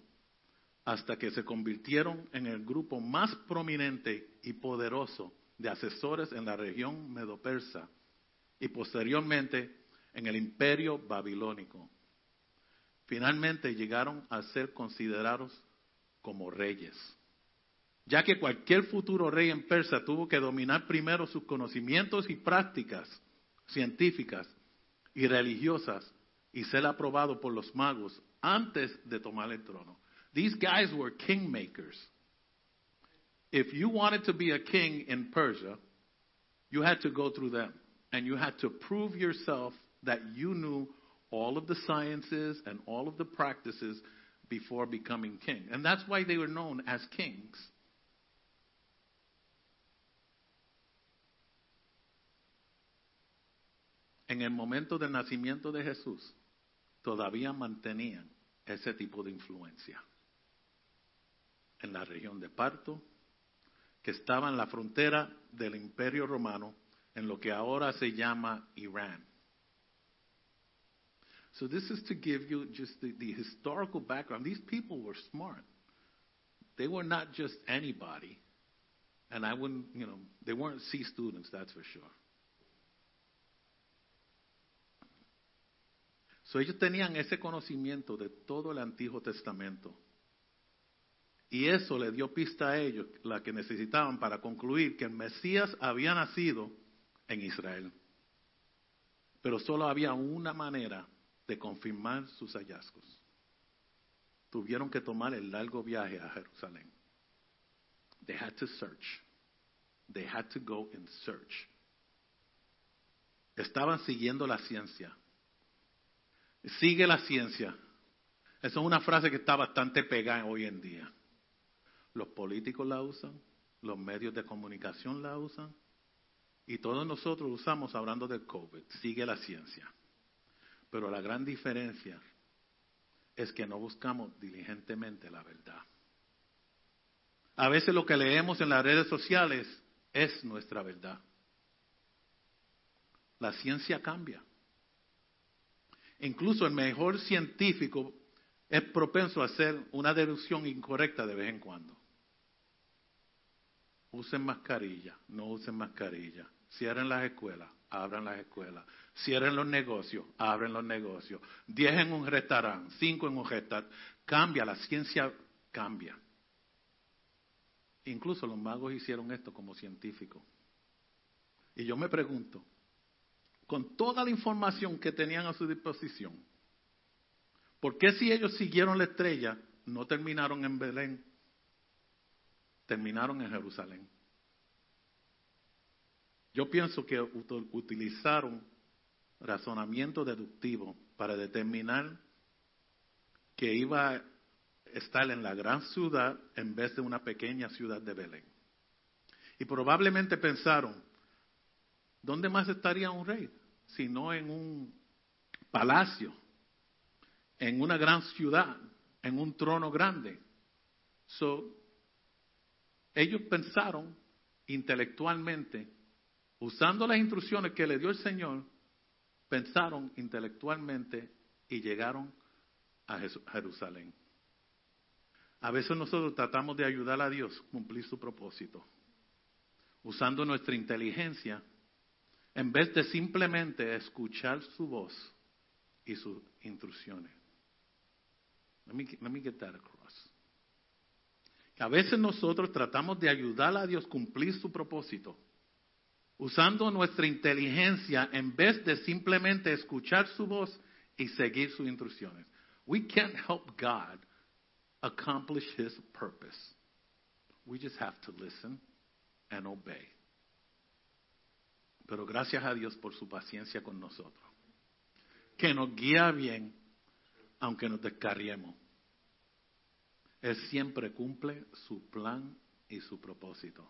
hasta que se convirtieron en el grupo más prominente y poderoso de asesores en la región medopersa y posteriormente en el imperio babilónico. Finalmente llegaron a ser considerados como reyes, ya que cualquier futuro rey en Persa tuvo que dominar primero sus conocimientos y prácticas científicas y religiosas y ser aprobado por los magos antes de tomar el trono. These guys were kingmakers. If you wanted to be a king in Persia, you had to go through them. And you had to prove yourself that you knew all of the sciences and all of the practices before becoming king. And that's why they were known as kings. en el momento del nacimiento de Jesús, todavía mantenían ese tipo de influencia. En la región de Parto, que en la frontera del Imperio Romano, en lo que ahora se llama Irán. So this is to give you just the, the historical background. These people were smart. They were not just anybody. And I wouldn't, you know, they weren't C students, that's for sure. So, ellos tenían ese conocimiento de todo el Antiguo Testamento. Y eso le dio pista a ellos, la que necesitaban para concluir que el Mesías había nacido en Israel. Pero solo había una manera de confirmar sus hallazgos. Tuvieron que tomar el largo viaje a Jerusalén. They had to search. They had to go and search. Estaban siguiendo la ciencia. Sigue la ciencia. Esa es una frase que está bastante pegada hoy en día. Los políticos la usan, los medios de comunicación la usan y todos nosotros usamos hablando del COVID. Sigue la ciencia. Pero la gran diferencia es que no buscamos diligentemente la verdad. A veces lo que leemos en las redes sociales es nuestra verdad. La ciencia cambia. Incluso el mejor científico es propenso a hacer una deducción incorrecta de vez en cuando. Usen mascarilla, no usen mascarilla. Cierren las escuelas, abran las escuelas. Cierren los negocios, abren los negocios. Diez en un restaurante, cinco en un restaurante. Cambia, la ciencia cambia. Incluso los magos hicieron esto como científicos. Y yo me pregunto, con toda la información que tenían a su disposición, ¿por qué si ellos siguieron la estrella no terminaron en Belén? Terminaron en Jerusalén. Yo pienso que utilizaron razonamiento deductivo para determinar que iba a estar en la gran ciudad en vez de una pequeña ciudad de Belén. Y probablemente pensaron, ¿dónde más estaría un rey? Si no en un palacio, en una gran ciudad, en un trono grande. So, ellos pensaron intelectualmente, usando las instrucciones que le dio el Señor, pensaron intelectualmente y llegaron a Jerusalén. A veces nosotros tratamos de ayudar a Dios a cumplir su propósito, usando nuestra inteligencia, en vez de simplemente escuchar su voz y sus instrucciones. Let me, let me get that. A veces nosotros tratamos de ayudar a Dios a cumplir su propósito, usando nuestra inteligencia en vez de simplemente escuchar su voz y seguir sus instrucciones. We can't help God accomplish His purpose. We just have to listen and obey. Pero gracias a Dios por su paciencia con nosotros, que nos guía bien, aunque nos descarriemos. Él siempre cumple su plan y su propósito.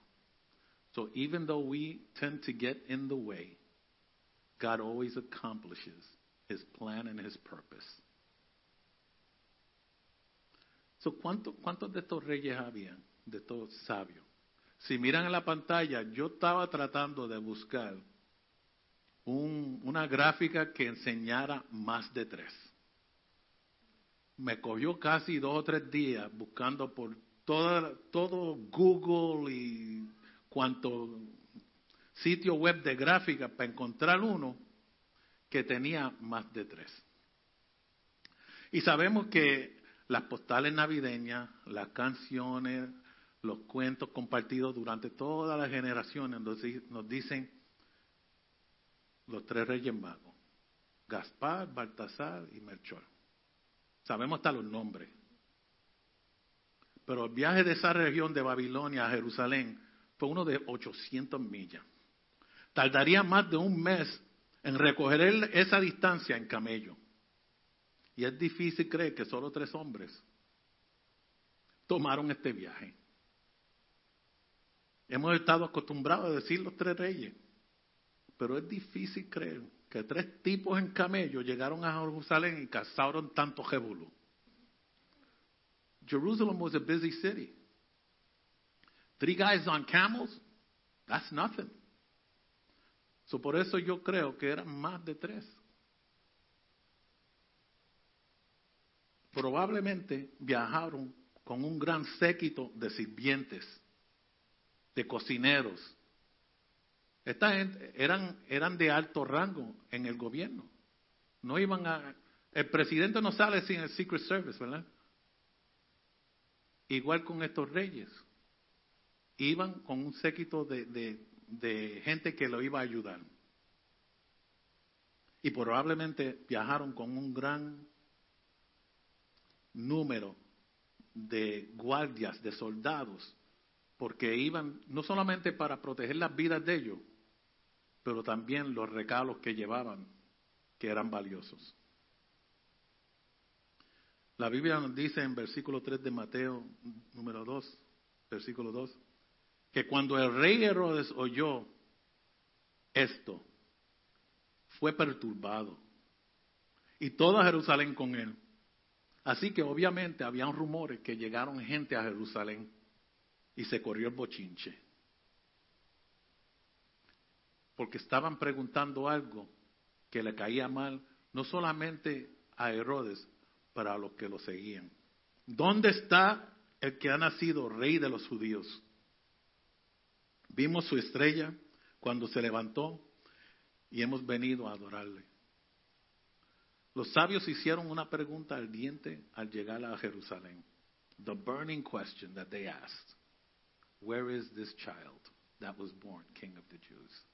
So even though we tend to get in the way, God always accomplishes his plan and his purpose. So, ¿cuántos, ¿Cuántos de estos reyes habían? De estos sabios. Si miran en la pantalla, yo estaba tratando de buscar un, una gráfica que enseñara más de tres. Me cogió casi dos o tres días buscando por toda, todo Google y cuanto sitio web de gráfica para encontrar uno que tenía más de tres. Y sabemos que las postales navideñas, las canciones, los cuentos compartidos durante todas las generaciones nos dicen los tres reyes magos, Gaspar, Baltasar y Melchor. Sabemos hasta los nombres. Pero el viaje de esa región de Babilonia a Jerusalén fue uno de 800 millas. Tardaría más de un mes en recoger esa distancia en camello. Y es difícil creer que solo tres hombres tomaron este viaje. Hemos estado acostumbrados a decir los tres reyes, pero es difícil creer que tres tipos en camello llegaron a Jerusalén y cazaron tanto jebulú. Jerusalem was a busy city. Three guys on camels, that's nothing. So por eso yo creo que eran más de tres. Probablemente viajaron con un gran séquito de sirvientes, de cocineros. Esta gente eran, eran de alto rango en el gobierno. No iban a. El presidente no sale sin el Secret Service, ¿verdad? Igual con estos reyes iban con un séquito de, gente que lo iba a ayudar. Y probablemente viajaron con un gran número de guardias, de soldados, porque iban no solamente para proteger las vidas de ellos, pero también los regalos que llevaban, que eran valiosos. La Biblia nos dice en versículo 3 de Mateo, número 2, versículo 2, que cuando el rey Herodes oyó esto, fue perturbado. Y toda Jerusalén con él. Así que obviamente habían rumores que llegaron gente a Jerusalén y se corrió el bochinche. Porque estaban preguntando algo que le caía mal, no solamente a Herodes, pero a los que lo seguían. ¿Dónde está el que ha nacido rey de los judíos? Vimos su estrella cuando se levantó y hemos venido a adorarle. Los sabios hicieron una pregunta ardiente al llegar a Jerusalén. The burning question that they asked, Where is this child that was born King of the Jews?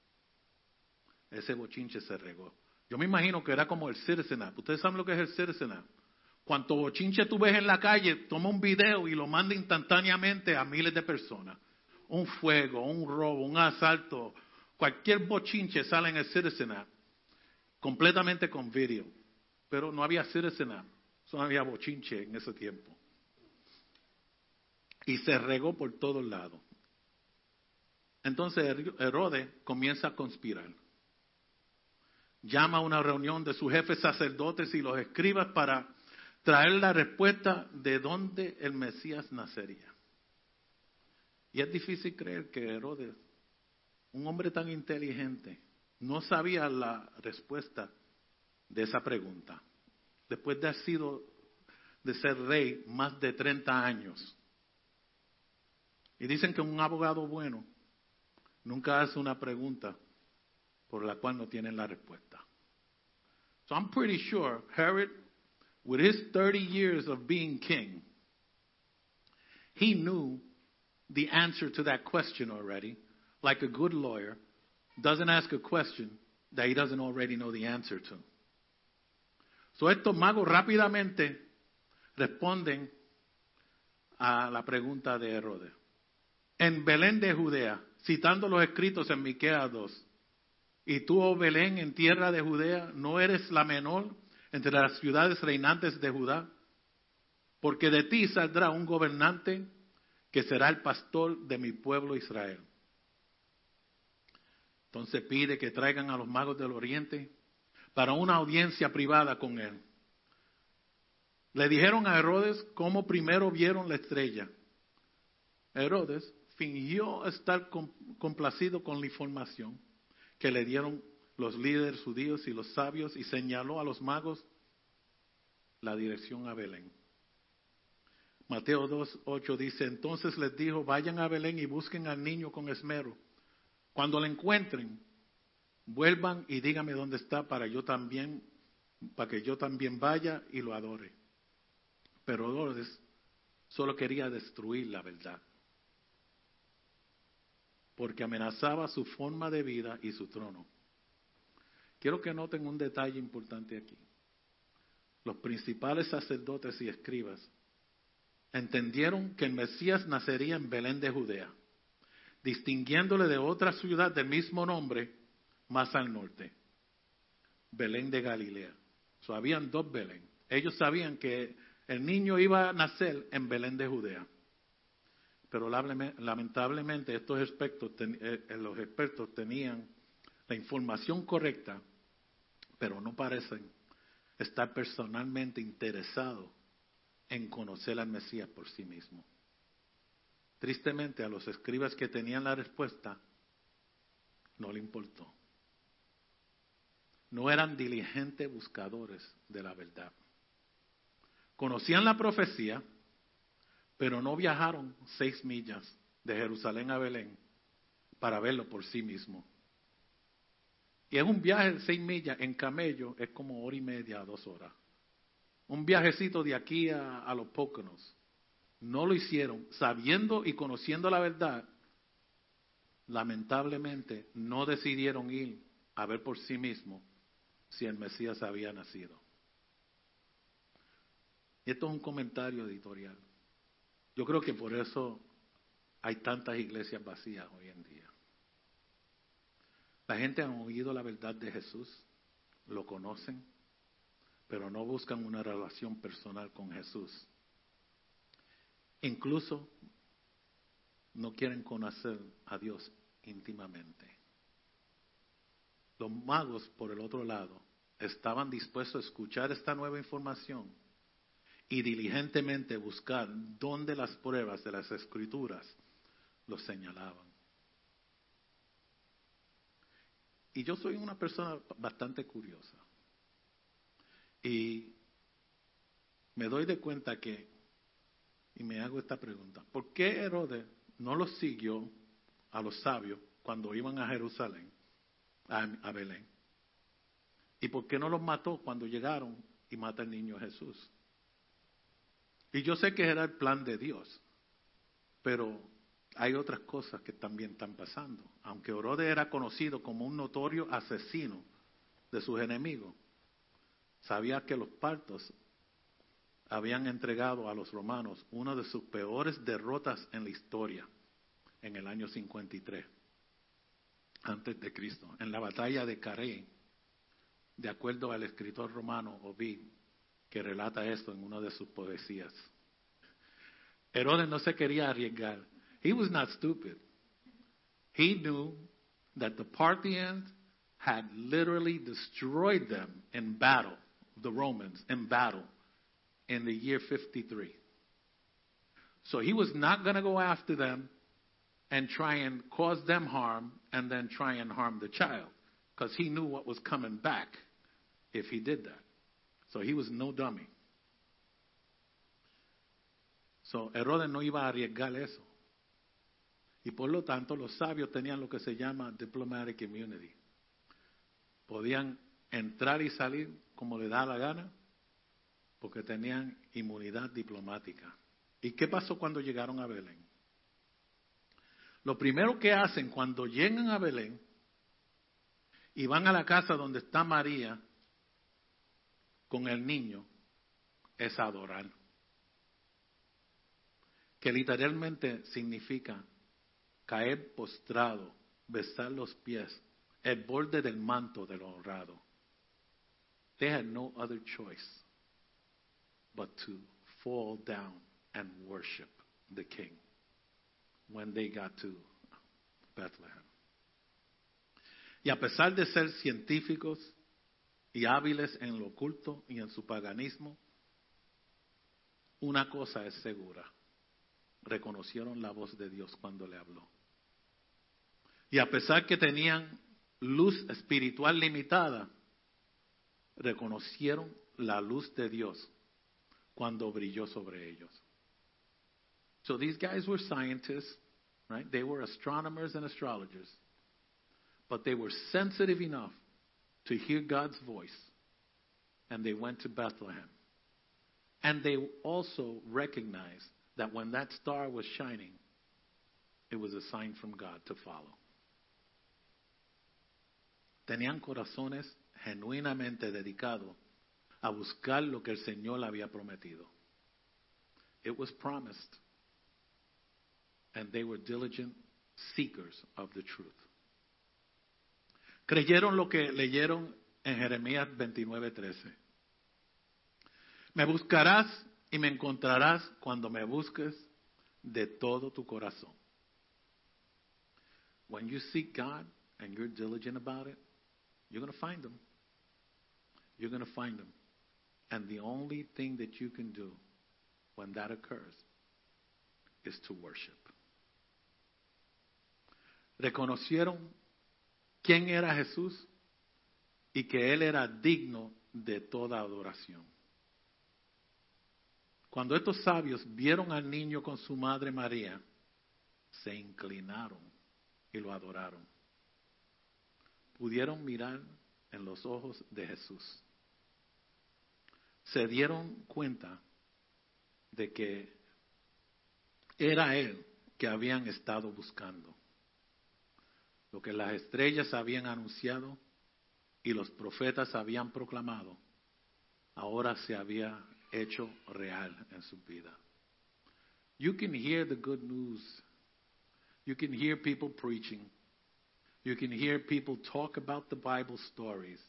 Ese bochinche se regó. Yo me imagino que era como el Citizen App. ¿Ustedes saben lo que es el Citizen App? Cuanto bochinche tú ves en la calle, toma un video y lo manda instantáneamente a miles de personas. Un fuego, un robo, un asalto, cualquier bochinche sale en el Citizen App, completamente con video. Pero no había Citizen App, solo había bochinche en ese tiempo. Y se regó por todos lados. Entonces Herodes comienza a conspirar llama a una reunión de sus jefes sacerdotes y los escribas para traer la respuesta de dónde el Mesías nacería. Y es difícil creer que Herodes, un hombre tan inteligente, no sabía la respuesta de esa pregunta. Después de haber sido, de ser rey más de 30 años. Y dicen que un abogado bueno nunca hace una pregunta por la cual no tienen la respuesta. So I'm pretty sure Herod, with his 30 years of being king, he knew the answer to that question already, like a good lawyer, doesn't ask a question that he doesn't already know the answer to. So estos magos rápidamente responden a la pregunta de Herodes. En Belén de Judea, citando los escritos en Miqueas 2, y tú, oh Belén, en tierra de Judea, no eres la menor entre las ciudades reinantes de Judá, porque de ti saldrá un gobernante que será el pastor de mi pueblo Israel. Entonces pide que traigan a los magos del oriente para una audiencia privada con él. Le dijeron a Herodes cómo primero vieron la estrella. Herodes fingió estar complacido con la información que le dieron los líderes judíos y los sabios y señaló a los magos la dirección a Belén. Mateo 2.8 dice, entonces les dijo, vayan a Belén y busquen al niño con esmero. Cuando lo encuentren, vuelvan y díganme dónde está para yo también, para que yo también vaya y lo adore. Pero Herodes solo quería destruir la verdad porque amenazaba su forma de vida y su trono. Quiero que noten un detalle importante aquí. Los principales sacerdotes y escribas entendieron que el Mesías nacería en Belén de Judea, distinguiéndole de otra ciudad del mismo nombre más al norte, Belén de Galilea. So, habían dos Belén. Ellos sabían que el niño iba a nacer en Belén de Judea. Pero lamentablemente estos expertos, eh, eh, los expertos tenían la información correcta, pero no parecen estar personalmente interesados en conocer al Mesías por sí mismo. Tristemente a los escribas que tenían la respuesta no le importó. No eran diligentes buscadores de la verdad. Conocían la profecía, pero no viajaron seis millas de Jerusalén a Belén para verlo por sí mismo. Y es un viaje de seis millas en camello, es como hora y media, dos horas. Un viajecito de aquí a, a los Póconos. No lo hicieron, sabiendo y conociendo la verdad, lamentablemente no decidieron ir a ver por sí mismo si el Mesías había nacido. Y esto es un comentario editorial. Yo creo que por eso hay tantas iglesias vacías hoy en día. La gente ha oído la verdad de Jesús, lo conocen, pero no buscan una relación personal con Jesús. Incluso no quieren conocer a Dios íntimamente. Los magos, por el otro lado, estaban dispuestos a escuchar esta nueva información y diligentemente buscar dónde las pruebas de las escrituras lo señalaban. Y yo soy una persona bastante curiosa. Y me doy de cuenta que, y me hago esta pregunta, ¿por qué Herodes no lo siguió a los sabios cuando iban a Jerusalén, a, a Belén? ¿Y por qué no los mató cuando llegaron y mata al niño Jesús? Y yo sé que era el plan de Dios, pero hay otras cosas que también están pasando. Aunque Herodes era conocido como un notorio asesino de sus enemigos, sabía que los partos habían entregado a los romanos una de sus peores derrotas en la historia en el año 53 antes de Cristo, en la batalla de Carey, de acuerdo al escritor romano Ovid, que relata esto en una de sus poesías. Herodes no se quería arriesgar. He was not stupid. He knew that the Parthians had literally destroyed them in battle, the Romans in battle, in the year 53. So he was not going to go after them and try and cause them harm and then try and harm the child because he knew what was coming back if he did that. So he was no dummy. So Herodes no iba a arriesgar eso. Y por lo tanto los sabios tenían lo que se llama diplomatic immunity. Podían entrar y salir como le da la gana porque tenían inmunidad diplomática. ¿Y qué pasó cuando llegaron a Belén? Lo primero que hacen cuando llegan a Belén y van a la casa donde está María con el niño es adorar. Que literalmente significa caer postrado, besar los pies, el borde del manto del honrado. They had no other choice but to fall down and worship the king when they got to Bethlehem. Y a pesar de ser científicos y hábiles en lo oculto y en su paganismo, una cosa es segura. Reconocieron la voz de Dios cuando le habló. Y a pesar que tenían luz espiritual limitada, reconocieron la luz de Dios cuando brilló sobre ellos. So these guys were scientists, right? They were astronomers and astrologers. But they were sensitive enough to hear God's voice. And they went to Bethlehem. And they also recognized that when that star was shining, it was a sign from God to follow. Tenían corazones genuinamente dedicados a buscar lo que el Señor había prometido. It was promised. And they were diligent seekers of the truth. Creyeron lo que leyeron en Jeremías 29:13. Me buscarás y me encontrarás cuando me busques de todo tu corazón. When you seek God and you're diligent about it, you're going to find Him. You're going to find Him. And the only thing that you can do when that occurs is to worship. Reconocieron quién era Jesús y que Él era digno de toda adoración. Cuando estos sabios vieron al niño con su madre María, se inclinaron y lo adoraron. Pudieron mirar en los ojos de Jesús. Se dieron cuenta de que era Él que habían estado buscando. Lo que las estrellas habían anunciado y los profetas habían proclamado, ahora se había hecho real en su vida. You can hear the good news. You can hear people preaching. You can hear people talk about the Bible stories.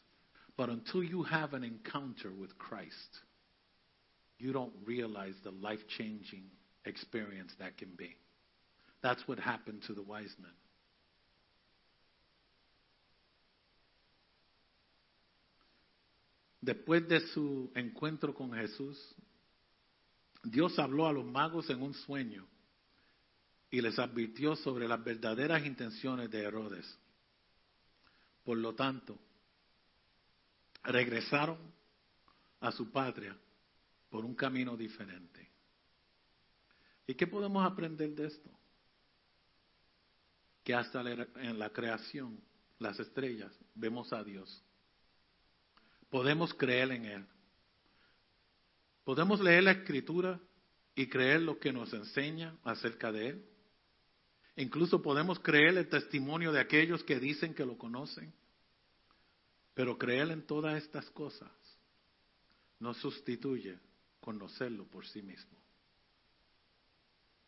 But until you have an encounter with Christ, you don't realize the life changing experience that can be. That's what happened to the wise men. Después de su encuentro con Jesús, Dios habló a los magos en un sueño y les advirtió sobre las verdaderas intenciones de Herodes. Por lo tanto, regresaron a su patria por un camino diferente. ¿Y qué podemos aprender de esto? que hasta en la creación, las estrellas, vemos a Dios. Podemos creer en Él. Podemos leer la escritura y creer lo que nos enseña acerca de Él. Incluso podemos creer el testimonio de aquellos que dicen que lo conocen. Pero creer en todas estas cosas no sustituye conocerlo por sí mismo.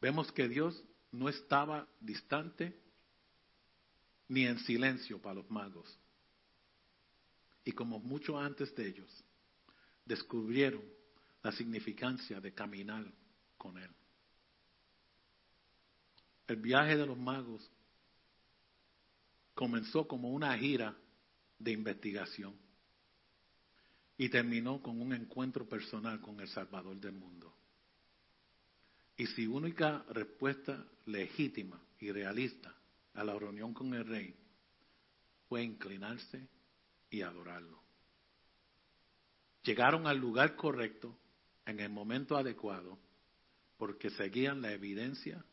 Vemos que Dios no estaba distante ni en silencio para los magos. Y como mucho antes de ellos, descubrieron la significancia de caminar con Él. El viaje de los magos comenzó como una gira de investigación y terminó con un encuentro personal con el Salvador del mundo. Y su única respuesta legítima y realista a la reunión con el rey fue inclinarse y adorarlo. Llegaron al lugar correcto en el momento adecuado porque seguían la evidencia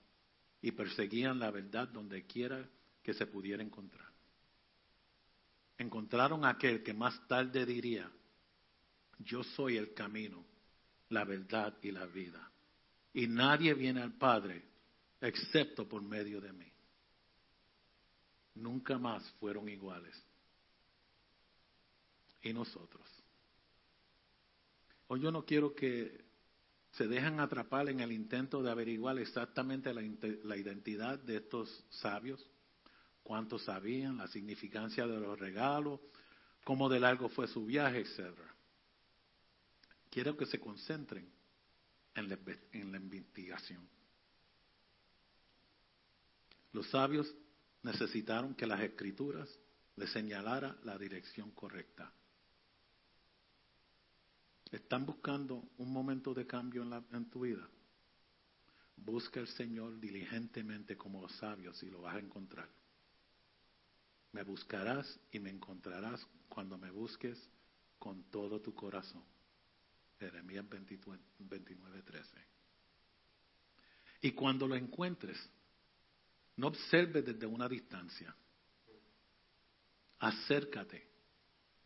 y perseguían la verdad donde quiera que se pudiera encontrar. Encontraron a aquel que más tarde diría, yo soy el camino, la verdad y la vida. Y nadie viene al Padre excepto por medio de mí. Nunca más fueron iguales. Y nosotros. Hoy yo no quiero que se dejen atrapar en el intento de averiguar exactamente la, identidad de estos sabios, cuánto sabían, la significancia de los regalos, cómo de largo fue su viaje, etc. Quiero que se concentren en la, en la investigación. Los sabios necesitaron que las escrituras les señalara la dirección correcta. ¿Están buscando un momento de cambio en, la- en tu vida? Busca al Señor diligentemente como los sabios y lo vas a encontrar. Me buscarás y me encontrarás cuando me busques con todo tu corazón. Jeremías 29, 13. Y cuando lo encuentres, no observes desde una distancia. Acércate,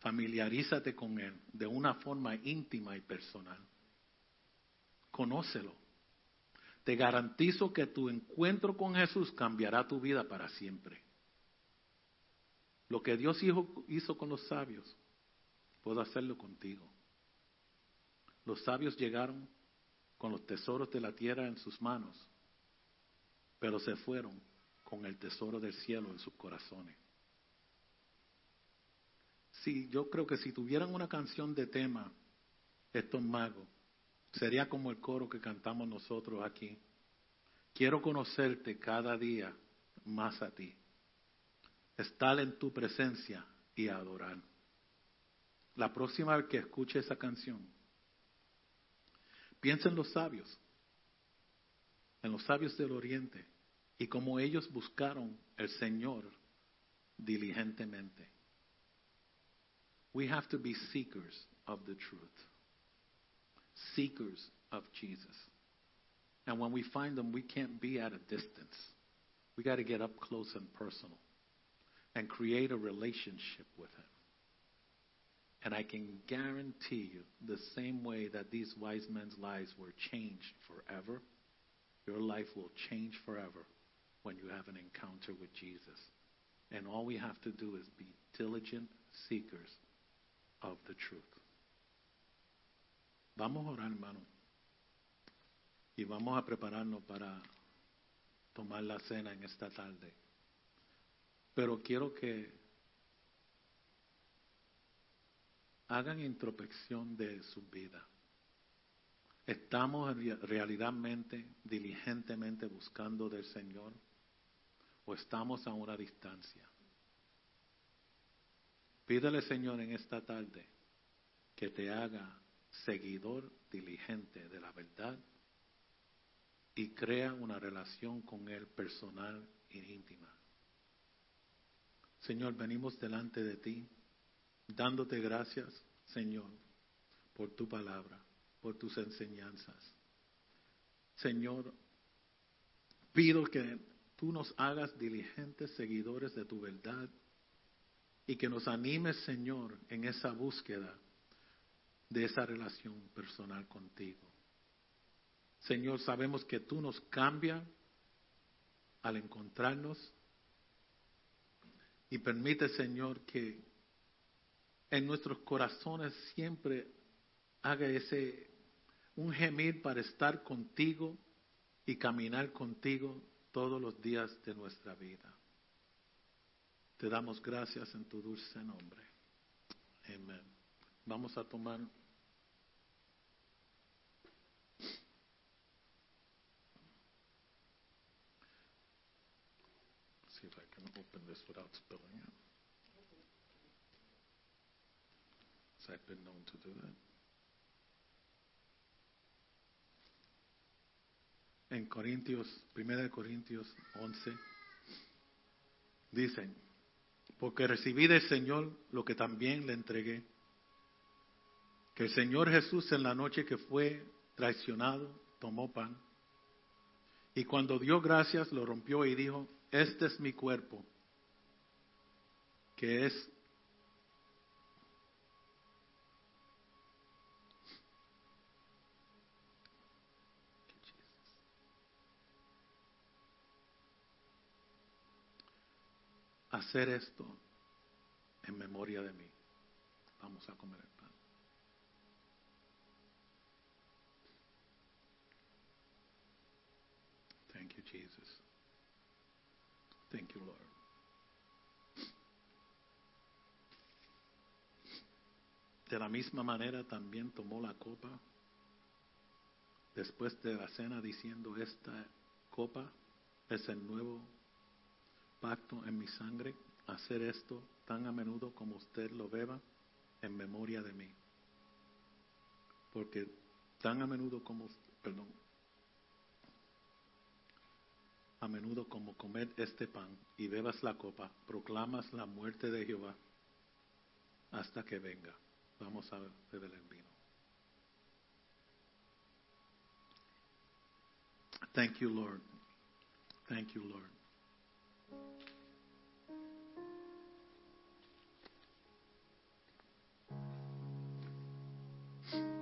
familiarízate con Él de una forma íntima y personal. Conócelo. Te garantizo que tu encuentro con Jesús cambiará tu vida para siempre. Lo que Dios hizo, con los sabios, puedo hacerlo contigo. Los sabios llegaron con los tesoros de la tierra en sus manos, pero se fueron con el tesoro del cielo en sus corazones. Sí, yo creo que si tuvieran una canción de tema, estos magos, sería como el coro que cantamos nosotros aquí. Quiero conocerte cada día más a ti, estar en tu presencia y adorar. La próxima vez que escuche esa canción, piensa en los sabios, en los sabios del oriente y cómo ellos buscaron el Señor diligentemente. We have to be seekers of the truth, seekers of Jesus. And when we find them, we can't be at a distance. We got to get up close and personal and create a relationship with Him. And I can guarantee you, the same way that these wise men's lives were changed forever, your life will change forever when you have an encounter with Jesus. And all we have to do is be diligent seekers of the truth. Vamos a orar, hermano. Y vamos a prepararnos para tomar la cena en esta tarde. Pero quiero que hagan introspección de su vida. ¿Estamos re- realmente, diligentemente buscando del Señor? ¿O estamos a una distancia? Pídele, Señor, en esta tarde que te haga seguidor diligente de la verdad y crea una relación con Él personal e íntima. Señor, venimos delante de ti, dándote gracias, Señor, por tu palabra, por tus enseñanzas. Señor, pido que tú nos hagas diligentes seguidores de tu verdad y que nos animes, Señor, en esa búsqueda de esa relación personal contigo. Señor, sabemos que tú nos cambias al encontrarnos y permite, Señor, que en nuestros corazones siempre haga ese un gemir para estar contigo y caminar contigo todos los días de nuestra vida. Te damos gracias en tu dulce nombre. Amén. Vamos a tomar see if I can open this without spilling it. As I've been known to do that. En Corintios, 1 Corintios 11, dicen, porque recibí del Señor lo que también le entregué, que el Señor Jesús en la noche que fue traicionado tomó pan. Y cuando dio gracias lo rompió y dijo, este es mi cuerpo, que es hacer esto en memoria de mí. Vamos a comer el pan. Thank you, Jesus. Thank you, Lord. De la misma manera también tomó la copa después de la cena diciendo, esta copa es el nuevo pacto en mi sangre, hacer esto tan a menudo como usted lo beba en memoria de mí. Porque tan a menudo como, perdón, a menudo como comer este pan y bebas la copa, proclamas la muerte de Jehová hasta que venga. Vamos a beber el vino. Thank you, Lord. Thank you, Lord. you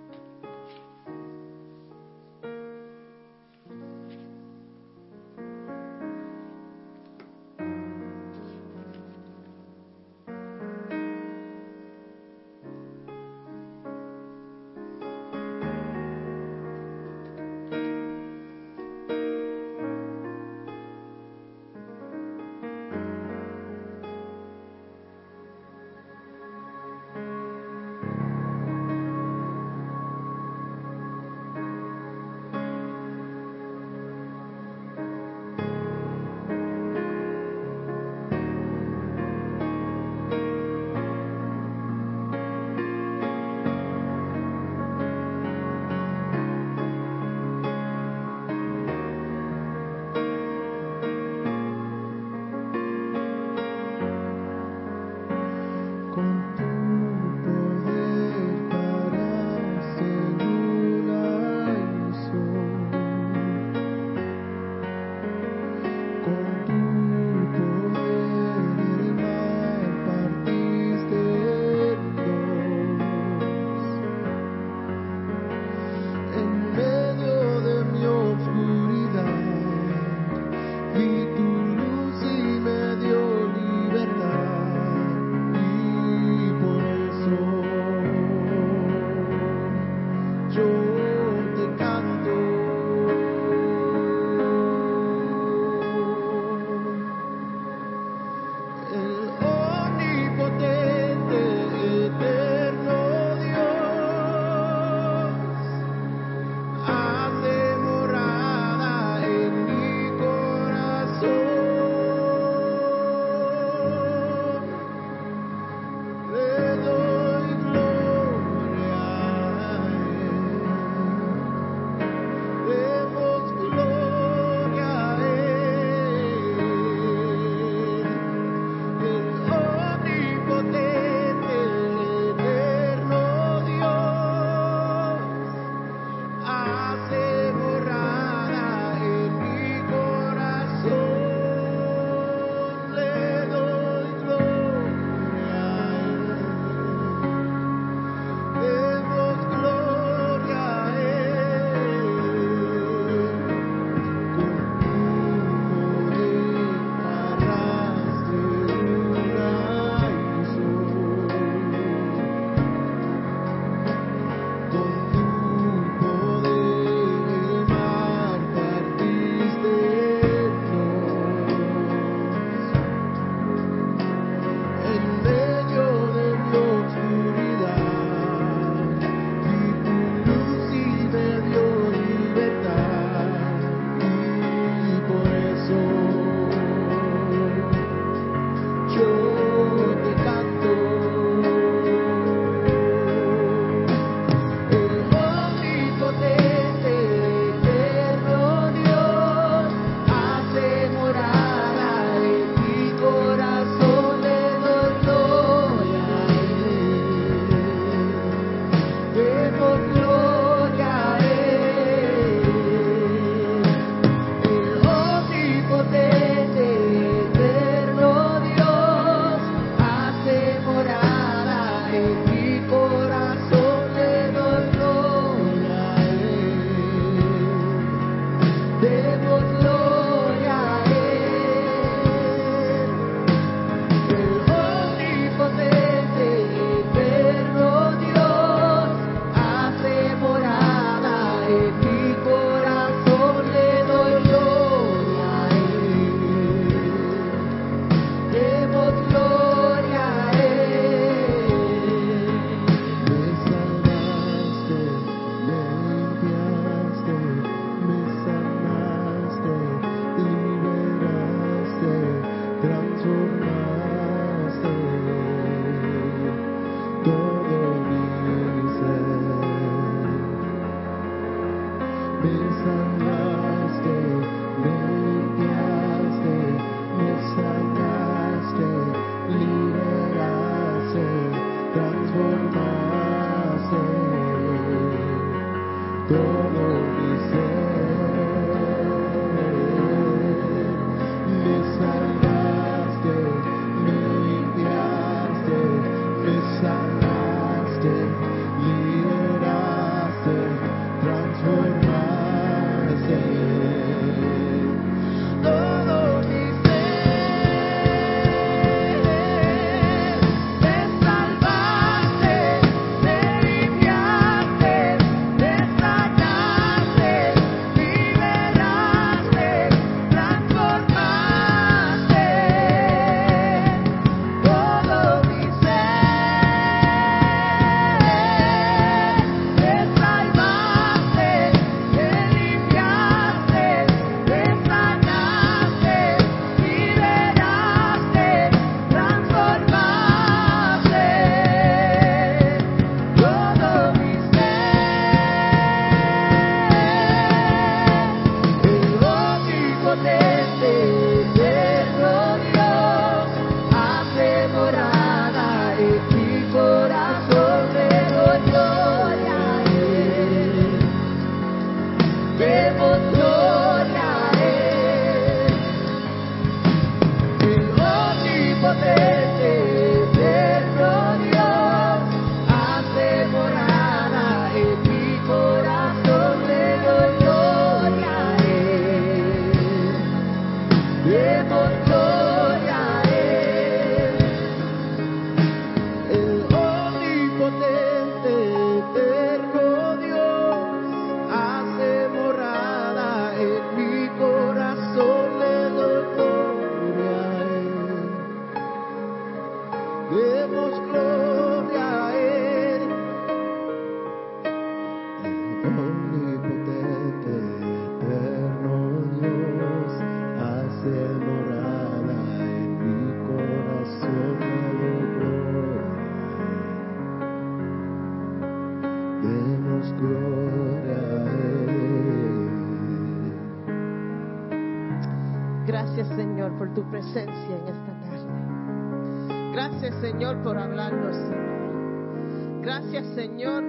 Por tu presencia en esta tarde. Gracias Señor por hablarnos. Señor. Gracias Señor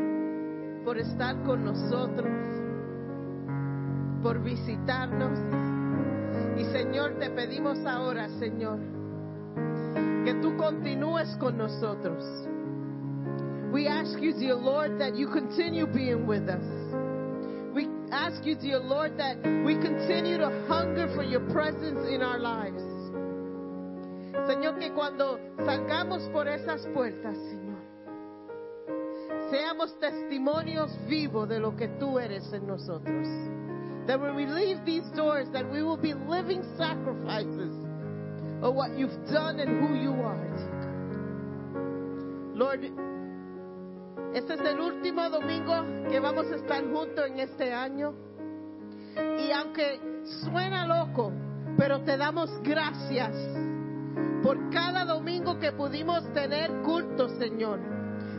por estar con nosotros, por visitarnos. Y Señor, te pedimos ahora, Señor, que tú continúes con nosotros. We ask you, dear Lord, that you continue being with us. Ask you, dear Lord, that we continue to hunger for your presence in our lives. Señor, que cuando salgamos por esas puertas, Señor, seamos testimonios vivos de lo que tú eres en nosotros. That when we leave these doors, that we will be living sacrifices of what you've done and who you are. Lord, este es el último domingo que vamos a estar juntos en este año. Y aunque suena loco, pero te damos gracias por cada domingo que pudimos tener culto, Señor.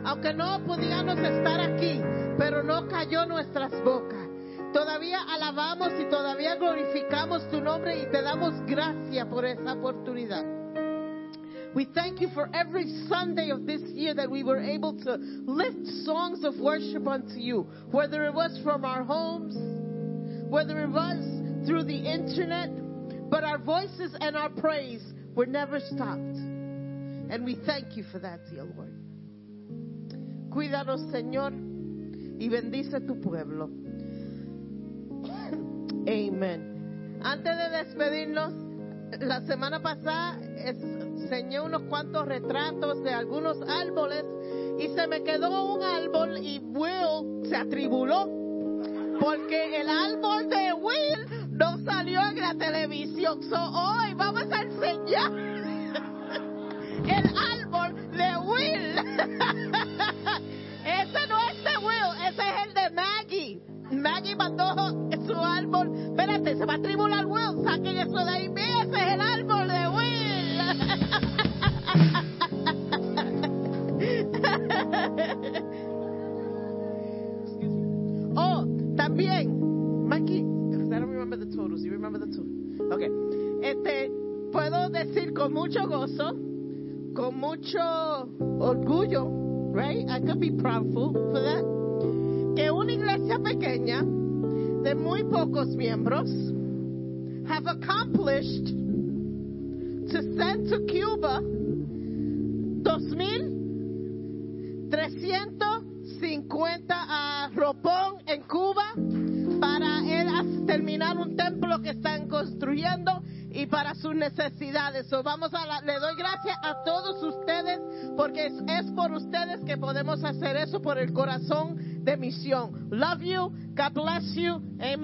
Aunque no podíamos estar aquí, pero no cayó nuestras bocas. Todavía alabamos y todavía glorificamos tu nombre y te damos gracias por esa oportunidad. We thank you for every Sunday of this year that we were able to lift songs of worship unto you, whether it was from our homes, whether it was through the internet, but our voices and our praise were never stopped. And we thank you for that, dear Lord. Cuídanos, Señor, y bendice tu pueblo. Amen. Antes de despedirnos, la semana pasada enseñé unos cuantos retratos de algunos árboles y se me quedó un árbol y Will se atribuló porque el árbol de Will no salió en la televisión. So hoy vamos a enseñar el árbol de Will. ese no es de Will, ese es el de Maggie. Maggie mandó su árbol. Espérate, se va a tribular Will. Saquen eso de ahí. Ese es el árbol oh, también, Maggie, I don't remember the. You remember the totals? Okay. Este, puedo decir con mucho gozo, con mucho orgullo, right? I could be proudful for that. Que una iglesia pequeña de muy pocos miembros have accomplished to send to Cuba 2.350 a Ropón en Cuba para él terminar un templo que están construyendo y para sus necesidades. So, vamos a la- le doy gracias a todos ustedes porque es, es por ustedes que podemos hacer eso por el corazón de misión. Love you. God bless you. Amen.